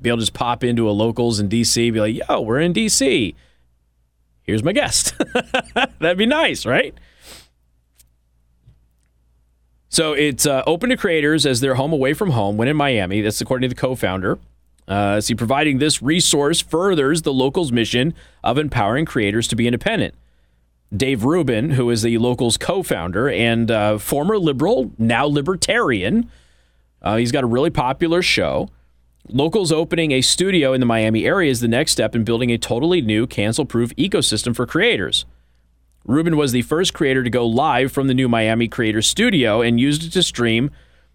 be able to just pop into a locals in DC, be like, yo, we're in DC. Here's my guest. [laughs] That'd be nice, right? So it's uh, open to creators as their home away from home when in Miami. That's according to the co founder. Uh, see, providing this resource furthers the locals' mission of empowering creators to be independent. Dave Rubin, who is the locals co founder and uh, former liberal, now libertarian, uh, he's got a really popular show. Locals opening a studio in the Miami area is the next step in building a totally new cancel proof ecosystem for creators. Rubin was the first creator to go live from the new Miami Creator Studio and used it to stream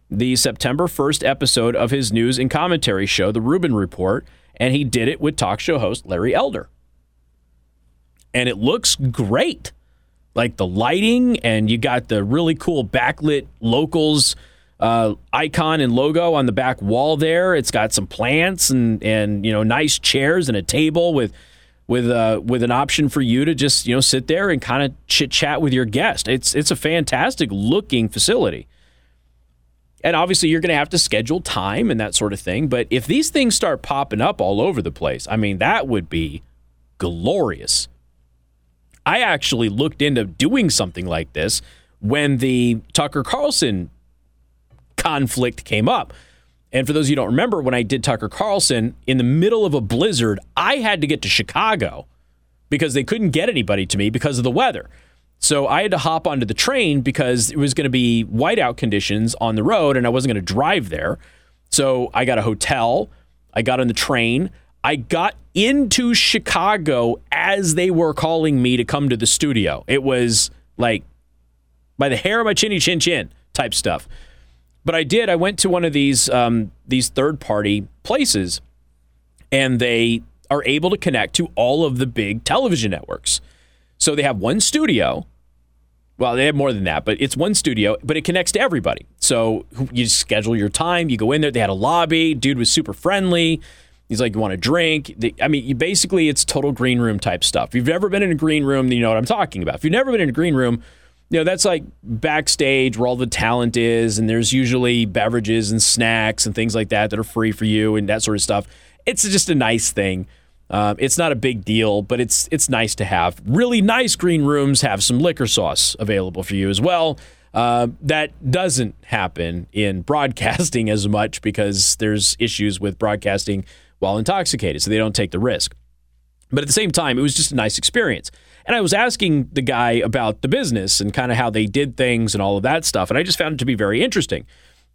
the September 1st episode of his news and commentary show, The Rubin Report, and he did it with talk show host Larry Elder. And it looks great. Like the lighting, and you got the really cool backlit locals uh, icon and logo on the back wall there. It's got some plants and and you know nice chairs and a table with with uh, with an option for you to just you know sit there and kind of chit chat with your guest. It's it's a fantastic looking facility. And obviously, you're going to have to schedule time and that sort of thing. But if these things start popping up all over the place, I mean, that would be glorious. I actually looked into doing something like this when the Tucker Carlson conflict came up. And for those of you who don't remember, when I did Tucker Carlson in the middle of a blizzard, I had to get to Chicago because they couldn't get anybody to me because of the weather. So I had to hop onto the train because it was going to be whiteout conditions on the road and I wasn't going to drive there. So I got a hotel. I got on the train. I got into Chicago as they were calling me to come to the studio. It was like by the hair of my chinny chin chin type stuff. But I did. I went to one of these um, these third party places, and they are able to connect to all of the big television networks. So they have one studio. Well, they have more than that, but it's one studio, but it connects to everybody. So you schedule your time, you go in there. They had a lobby. Dude was super friendly. He's like, you want a drink? I mean, basically, it's total green room type stuff. If you've never been in a green room, then you know what I'm talking about. If you've never been in a green room, you know, that's like backstage where all the talent is, and there's usually beverages and snacks and things like that that are free for you and that sort of stuff. It's just a nice thing. Um, it's not a big deal, but it's it's nice to have. Really nice green rooms have some liquor sauce available for you as well. Uh, that doesn't happen in [laughs] broadcasting as much because there's issues with broadcasting while intoxicated, so they don't take the risk. But at the same time, it was just a nice experience. And I was asking the guy about the business and kind of how they did things and all of that stuff. And I just found it to be very interesting.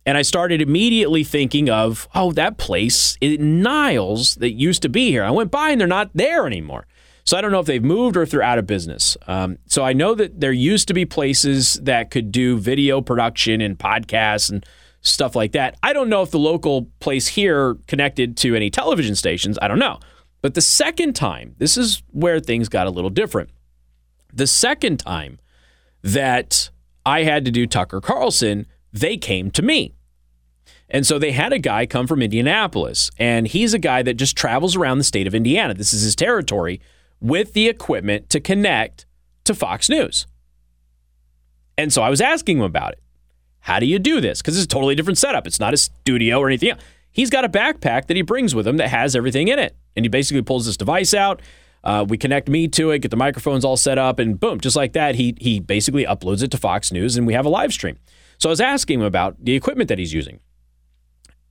And I started immediately thinking of, oh, that place in Niles that used to be here. I went by and they're not there anymore. So I don't know if they've moved or if they're out of business. Um, so I know that there used to be places that could do video production and podcasts and stuff like that. I don't know if the local place here connected to any television stations. I don't know. But the second time, this is where things got a little different. The second time that I had to do Tucker Carlson, they came to me. And so they had a guy come from Indianapolis, and he's a guy that just travels around the state of Indiana. This is his territory with the equipment to connect to Fox News. And so I was asking him about it. How do you do this? Because it's a totally different setup. It's not a studio or anything else. He's got a backpack that he brings with him that has everything in it. And he basically pulls this device out. Uh, we connect me to it, get the microphones all set up, and boom, just like that, he he basically uploads it to Fox News, and we have a live stream. So I was asking him about the equipment that he's using,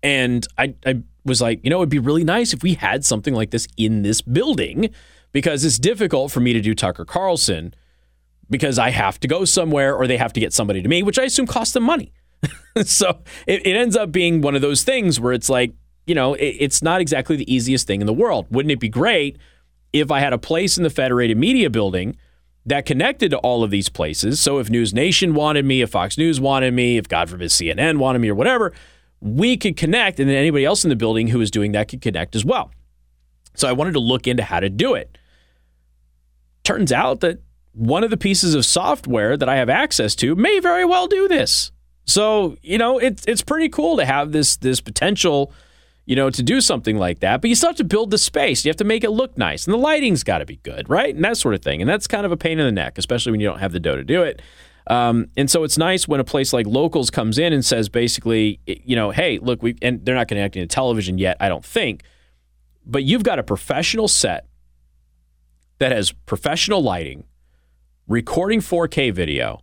and I I was like, you know, it'd be really nice if we had something like this in this building, because it's difficult for me to do Tucker Carlson because I have to go somewhere or they have to get somebody to me, which I assume costs them money. [laughs] so it, it, ends up being one of those things where it's like, you know, it, it's not exactly the easiest thing in the world. Wouldn't it be great if I had a place in the Federated Media Building that connected to all of these places? So if News Nation wanted me, if Fox News wanted me, if God forbid CNN wanted me or whatever, we could connect, and then anybody else in the building who was doing that could connect as well. So I wanted to look into how to do it. Turns out that one of the pieces of software that I have access to may very well do this. So, you know, it's it's pretty cool to have this this potential, you know, to do something like that. But you still have to build the space. You have to make it look nice. And the lighting's got to be good, right? And that sort of thing. And that's kind of a pain in the neck, especially when you don't have the dough to do it. Um, and so it's nice when a place like Locals comes in and says basically, you know, hey, look, we and they're not connecting to television yet, I don't think, but you've got a professional set that has professional lighting recording 4K video,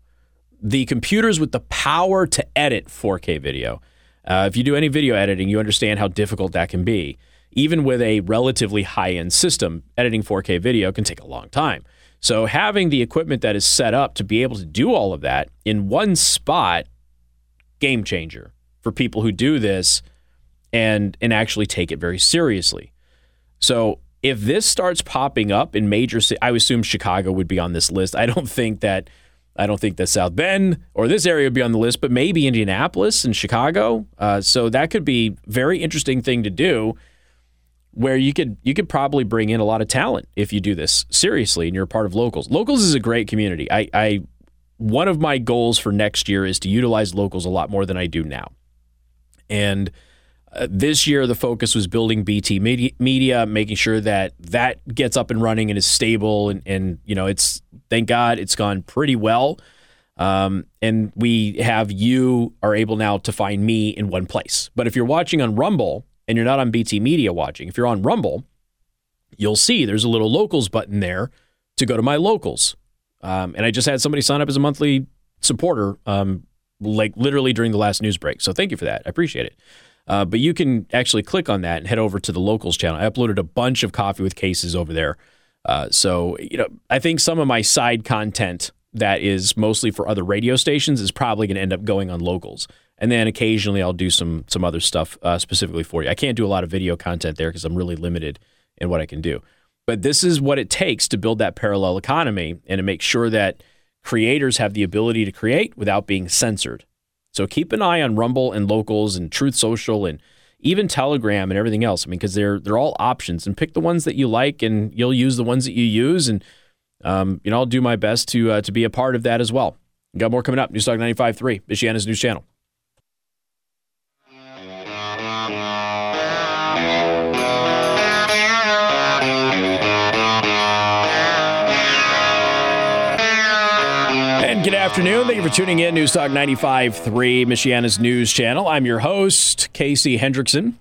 the computers with the power to edit 4K video. Uh, if you do any video editing, you understand how difficult that can be. Even with a relatively high end system, editing 4K video can take a long time. So, having the equipment that is set up to be able to do all of that in one spot, game changer for people who do this and, and actually take it very seriously. So, if this starts popping up in major cities, I assume Chicago would be on this list. I don't think that I don't think that South Bend or this area would be on the list, but maybe Indianapolis and Chicago. Uh, so that could be very interesting thing to do, where you could you could probably bring in a lot of talent if you do this seriously and you're a part of locals. Locals is a great community. I, I one of my goals for next year is to utilize locals a lot more than I do now, and uh, this year, the focus was building BT media, media, making sure that that gets up and running and is stable. And, and you know, it's thank God it's gone pretty well. Um, and we have you are able now to find me in one place. But if you're watching on Rumble and you're not on BT Media watching, if you're on Rumble, you'll see there's a little locals button there to go to my locals. Um, and I just had somebody sign up as a monthly supporter, um, like literally during the last news break. So thank you for that. I appreciate it. Uh, but you can actually click on that and head over to the locals channel. I uploaded a bunch of coffee with cases over there. Uh, so, you know, I think some of my side content that is mostly for other radio stations is probably going to end up going on locals. And then occasionally I'll do some some other stuff uh, specifically for you. I can't do a lot of video content there because I'm really limited in what I can do. But this is what it takes to build that parallel economy and to make sure that creators have the ability to create without being censored. So keep an eye on Rumble and Locals and Truth Social and even Telegram and everything else. I mean, because they're they're all options, and pick the ones that you like, and you'll use the ones that you use. And um, you know, I'll do my best to uh, to be a part of that as well. Got more coming up. News Newstalk 95.3, Michiana's news channel. Afternoon. Thank you for tuning in. News Talk 95.3, Michiana's news channel. I'm your host, Casey Hendrickson.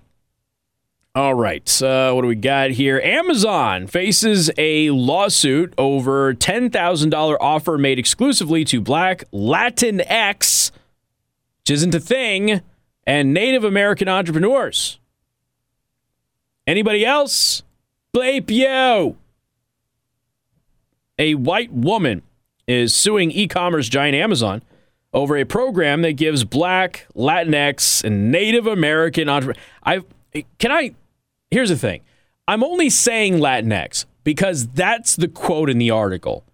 All right, what do we got here? Amazon faces a lawsuit over $10,000 offer made exclusively to Black Latinx, which isn't a thing, and Native American entrepreneurs. Anybody else? Bleep you. A white woman is suing e commerce giant Amazon over a program that gives black, Latinx, and Native American entrepreneurs. I can I here's the thing. I'm only saying Latinx because that's the quote in the article.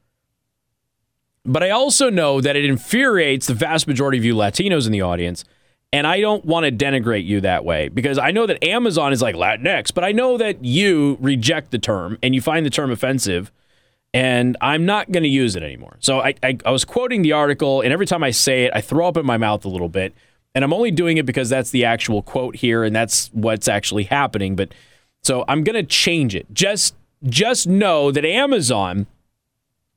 But I also know that it infuriates the vast majority of you Latinos in the audience And I don't want to denigrate you that way because I know that Amazon is like Latinx, but I know that you reject the term and you find the term offensive, and I'm not going to use it anymore. So I, I, I was quoting the article, and every time I say it, I throw up in my mouth a little bit. And I'm only doing it because that's the actual quote here, and that's what's actually happening. But so I'm going to change it. Just just know that Amazon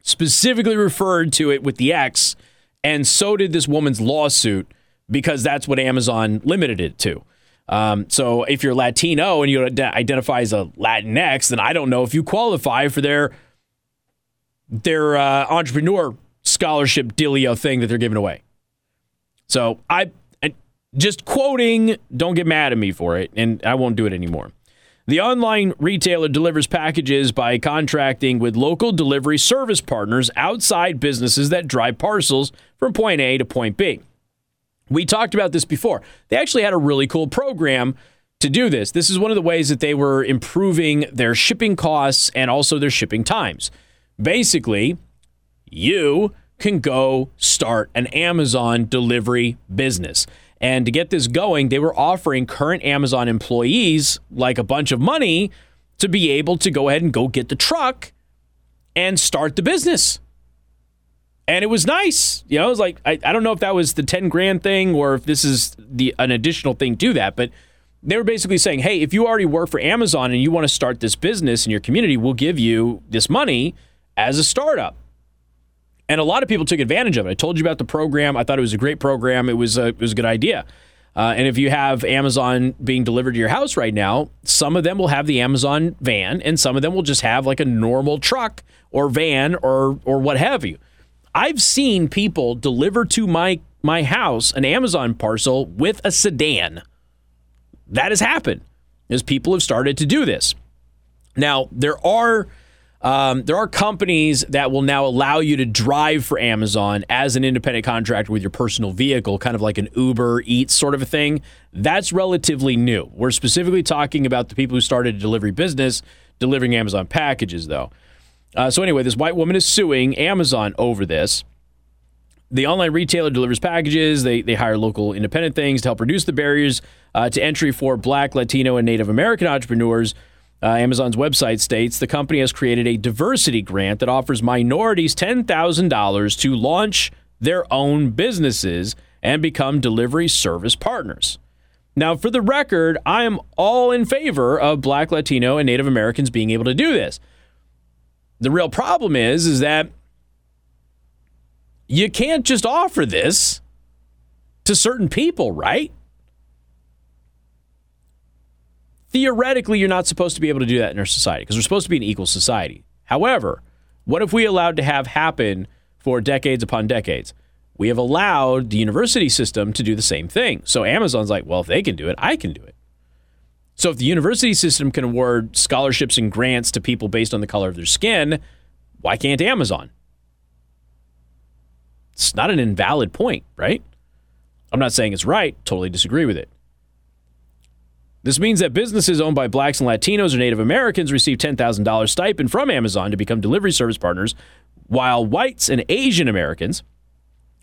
specifically referred to it with the X, and so did this woman's lawsuit because that's what Amazon limited it to. Um, so if you're Latino and you identify as a Latinx, then I don't know if you qualify for their their uh, entrepreneur scholarship dealio thing that they're giving away. So I just quoting, don't get mad at me for it, and I won't do it anymore. The online retailer delivers packages by contracting with local delivery service partners outside businesses that drive parcels from point A to point B. We talked about this before. They actually had a really cool program to do this. This is one of the ways that they were improving their shipping costs and also their shipping times. Basically, you can go start an Amazon delivery business. And to get this going, they were offering current Amazon employees like a bunch of money to be able to go ahead and go get the truck and start the business and it was nice. You know, it was like I, I don't know if that was the ten grand thing or if this is the an additional thing to that, but they were basically saying, hey, if you already work for Amazon and you want to start this business in your community, we'll give you this money as a startup. And a lot of people took advantage of it. I told you about the program. I thought it was a great program. It was a, it was a good idea. Uh, and if you have Amazon being delivered to your house right now, some of them will have the Amazon van, and some of them will just have like a normal truck or van or or what have you. I've seen people deliver to my my house an Amazon parcel with a sedan. That has happened as people have started to do this. Now there are um, there are companies that will now allow you to drive for Amazon as an independent contractor with your personal vehicle, kind of like an Uber Eats sort of a thing. That's relatively new. We're specifically talking about the people who started a delivery business delivering Amazon packages, though. Uh, so anyway, this white woman is suing Amazon over this. The online retailer delivers packages. They, they hire local independent things to help reduce the barriers uh, to entry for Black, Latino, and Native American entrepreneurs. Uh, Amazon's website states the company has created a diversity grant that offers minorities $10,000 to launch their own businesses and become delivery service partners. Now, for the record, I am all in favor of Black, Latino, and Native Americans being able to do this. The real problem is is that you can't just offer this to certain people, right? Theoretically, you're not supposed to be able to do that in our society because we're supposed to be an equal society. However, what if we allowed to have happen for decades upon decades? We have allowed the university system to do the same thing. So Amazon's like, well, if they can do it, I can do it. So if the university system can award scholarships and grants to people based on the color of their skin, why can't Amazon? It's not an invalid point, right? I'm not saying it's right, totally disagree with it. This means that businesses owned by blacks and Latinos or Native Americans receive $10,000 stipend from Amazon to become delivery service partners, while whites and Asian Americans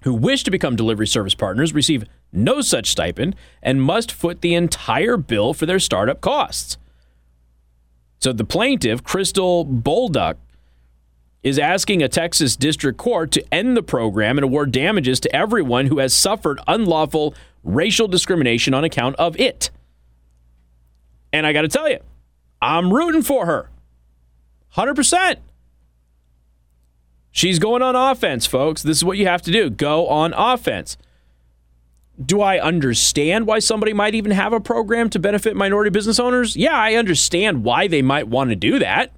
who wish to become delivery service partners receive no such stipend and must foot the entire bill for their startup costs. So the plaintiff, Crystal Bolduc, is asking a Texas district court to end the program and award damages to everyone who has suffered unlawful racial discrimination on account of it. And I got to tell you, I'm rooting for her. 100%. She's going on offense, folks. This is what you have to do go on offense. Do I understand why somebody might even have a program to benefit minority business owners? Yeah, I understand why they might want to do that.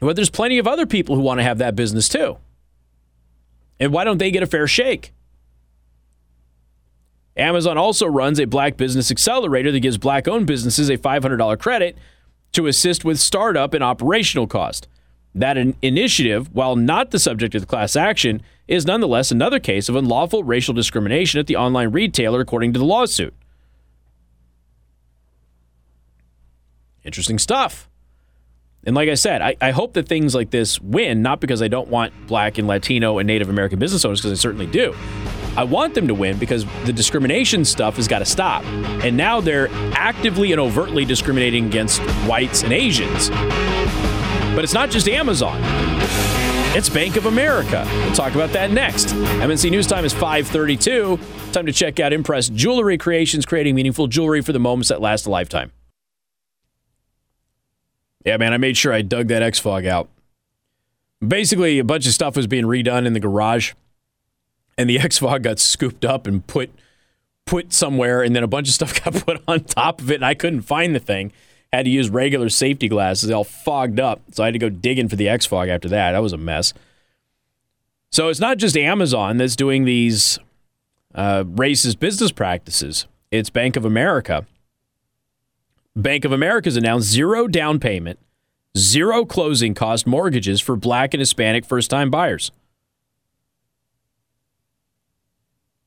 But there's plenty of other people who want to have that business too. And why don't they get a fair shake? Amazon also runs a black business accelerator that gives black owned businesses a $500 credit to assist with startup and operational cost. That initiative, while not the subject of the class action, is nonetheless another case of unlawful racial discrimination at the online retailer, according to the lawsuit. Interesting stuff. And like I said, I, I, hope that things like this win, not because I don't want black and Latino and Native American business owners, because I certainly do. I want them to win because the discrimination stuff has got to stop. And now they're actively and overtly discriminating against whites and Asians. But it's not just Amazon. It's Bank of America. We'll talk about that next. MNC News Time is 532. Time to check out Impress Jewelry Creations, creating meaningful jewelry for the moments that last a lifetime. Yeah, man, I made sure I dug that X Fog out. Basically, a bunch of stuff was being redone in the garage, and the [laughs] X Fog got scooped up and put put somewhere, and then a bunch of stuff [laughs] got put on top of it, and I couldn't find the thing. Had to use regular safety glasses, all fogged up. So I had to go digging for the X Fog after that. That was a mess. So it's not just Amazon that's doing these uh, racist business practices, it's Bank of America. Bank of America has announced zero down payment, zero closing cost mortgages for black and Hispanic first time buyers.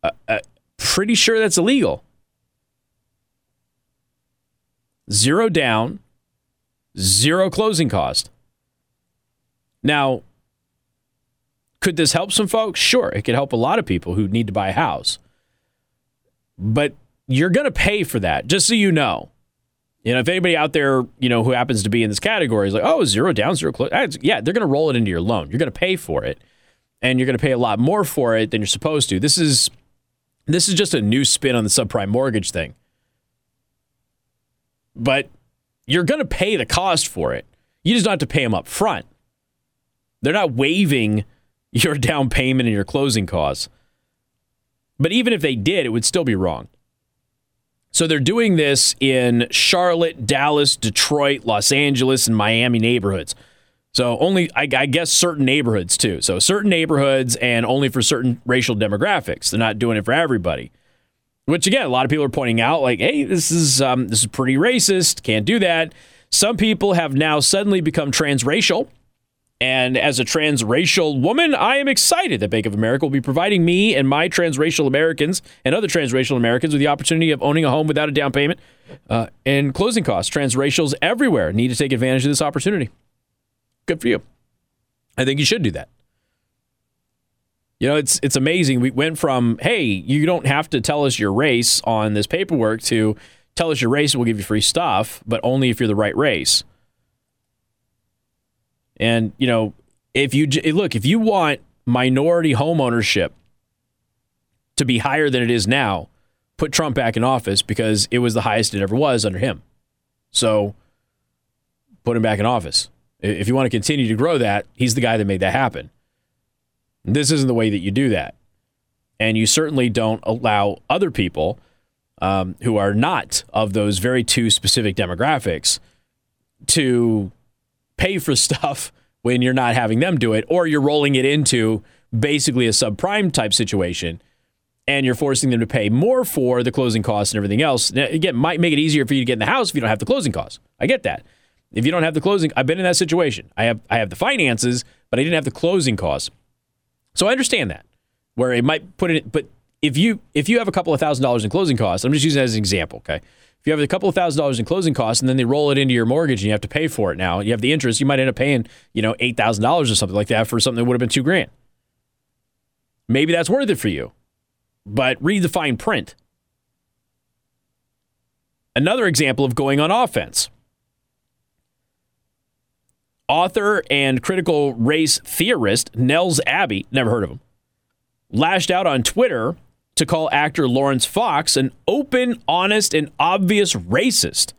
Uh, uh, pretty sure that's illegal. Zero down, zero closing cost. Now, could this help some folks? Sure, it could help a lot of people who need to buy a house. But you're going to pay for that, just so you know. You know, if anybody out there, you know, who happens to be in this category is like, oh, zero down, zero close. Yeah, they're going to roll it into your loan. You're going to pay for it, and you're going to pay a lot more for it than you're supposed to. This is this is just a new spin on the subprime mortgage thing. But you're going to pay the cost for it. You just don't have to pay them up front. They're not waiving [laughs] your down payment and your closing costs. But even if they did, it would still be wrong. So they're doing this in Charlotte, Dallas, Detroit, Los Angeles, and Miami neighborhoods. So only, I, I, guess, certain neighborhoods too. So certain neighborhoods and only for certain racial demographics. They're not doing it for everybody. Which again, a lot of people are pointing out, like, hey, this is um, this is pretty racist. Can't do that. Some people have now suddenly become transracial and as a transracial woman, I am excited that Bank of America will be providing me and my transracial Americans and other transracial Americans with the opportunity of owning a home without a down payment uh, and closing costs. Transracials everywhere need to take advantage of this opportunity. Good for you. I think you should do that. You know, it's it's amazing. We went from hey, you don't have to tell us your race on this paperwork to tell us your race we'll give you free stuff, but only if you're the right race. And, you know, if you look, if you want minority home ownership to be higher than it is now, put Trump back in office because it was the highest it ever was under him. So put him back in office. If you want to continue to grow that, he's the guy that made that happen. This isn't the way that you do that. And you certainly don't allow other people um, who are not of those very two specific demographics to pay for [laughs] stuff when you're not having them do it, or you're rolling it into basically a subprime type situation and you're forcing them to pay more for the closing costs and everything else. Now, again, might make it easier for you to get in the house if you don't have the closing costs. I get that. If you don't have the closing, I've been in that situation. I have I have the finances, but I didn't have the closing costs. So I understand that. Where it might put it but if you if you have a couple of thousand dollars in closing costs, I'm just using that as an example, okay? If you have a couple of thousand dollars in closing costs and then they roll it into your mortgage and you have to pay for it now, you have the interest, you might end up paying, you know, eight thousand dollars or something like that for something that would have been two grand. Maybe that's worth it for you. But read the fine print. Another example of going on offense. Author and critical race theorist Nels Abbey, never heard of him, lashed out on Twitter to call actor Laurence Fox an open, honest, and obvious racist.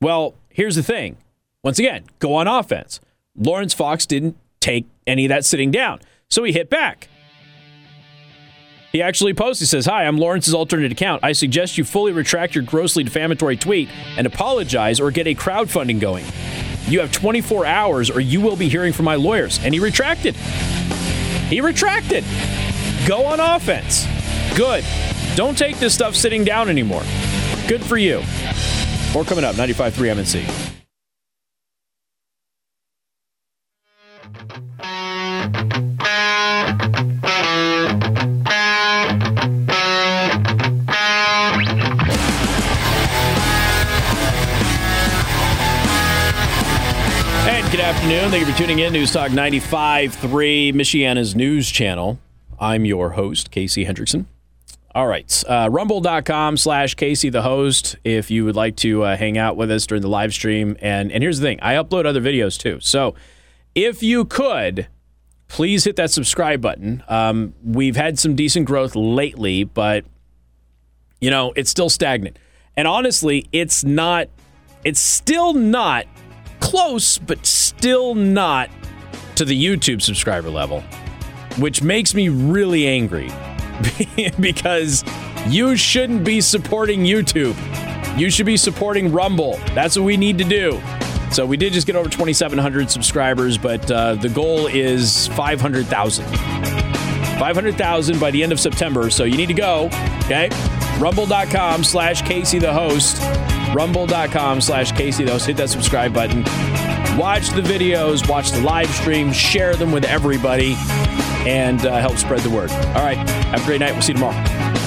Well, here's the thing. Once again, go on offense. Laurence Fox didn't take any of that sitting down, so he hit back. He actually posts, he says, Hi, I'm Laurence's alternate account. I suggest you fully retract your grossly defamatory tweet and apologize or get a crowdfunding going. You have 24 hours or you will be hearing from my lawyers. And he retracted. He retracted. Go on offense. Good. Don't take this stuff sitting down anymore. Good for you. More coming up, 95.3 MNC. And good afternoon. Thank you for tuning in. News Talk 95.3, Michiana's news channel. I'm your host, Casey Hendrickson. All right. Uh, rumble.com slash Casey the host if you would like to uh, hang out with us during the live stream. And, and here's the thing I upload other videos too. So if you could, please hit that subscribe button. Um, we've had some decent growth lately, but, you know, it's still stagnant. And honestly, it's not, it's still not close, but still not to the YouTube subscriber level, which makes me really angry [laughs] because you shouldn't be supporting YouTube. You should be supporting Rumble. That's what we need to do. So we did just get over 2,700 subscribers, but uh, the goal is 500,000. 500,000 by the end of September. So you need to go, okay? Rumble.com slash Casey the host. Rumble.com slash Casey the host. Hit that subscribe button. Watch the videos, watch the live stream, share them with everybody, and uh, help spread the word. All right. Have a great night. We'll see you tomorrow.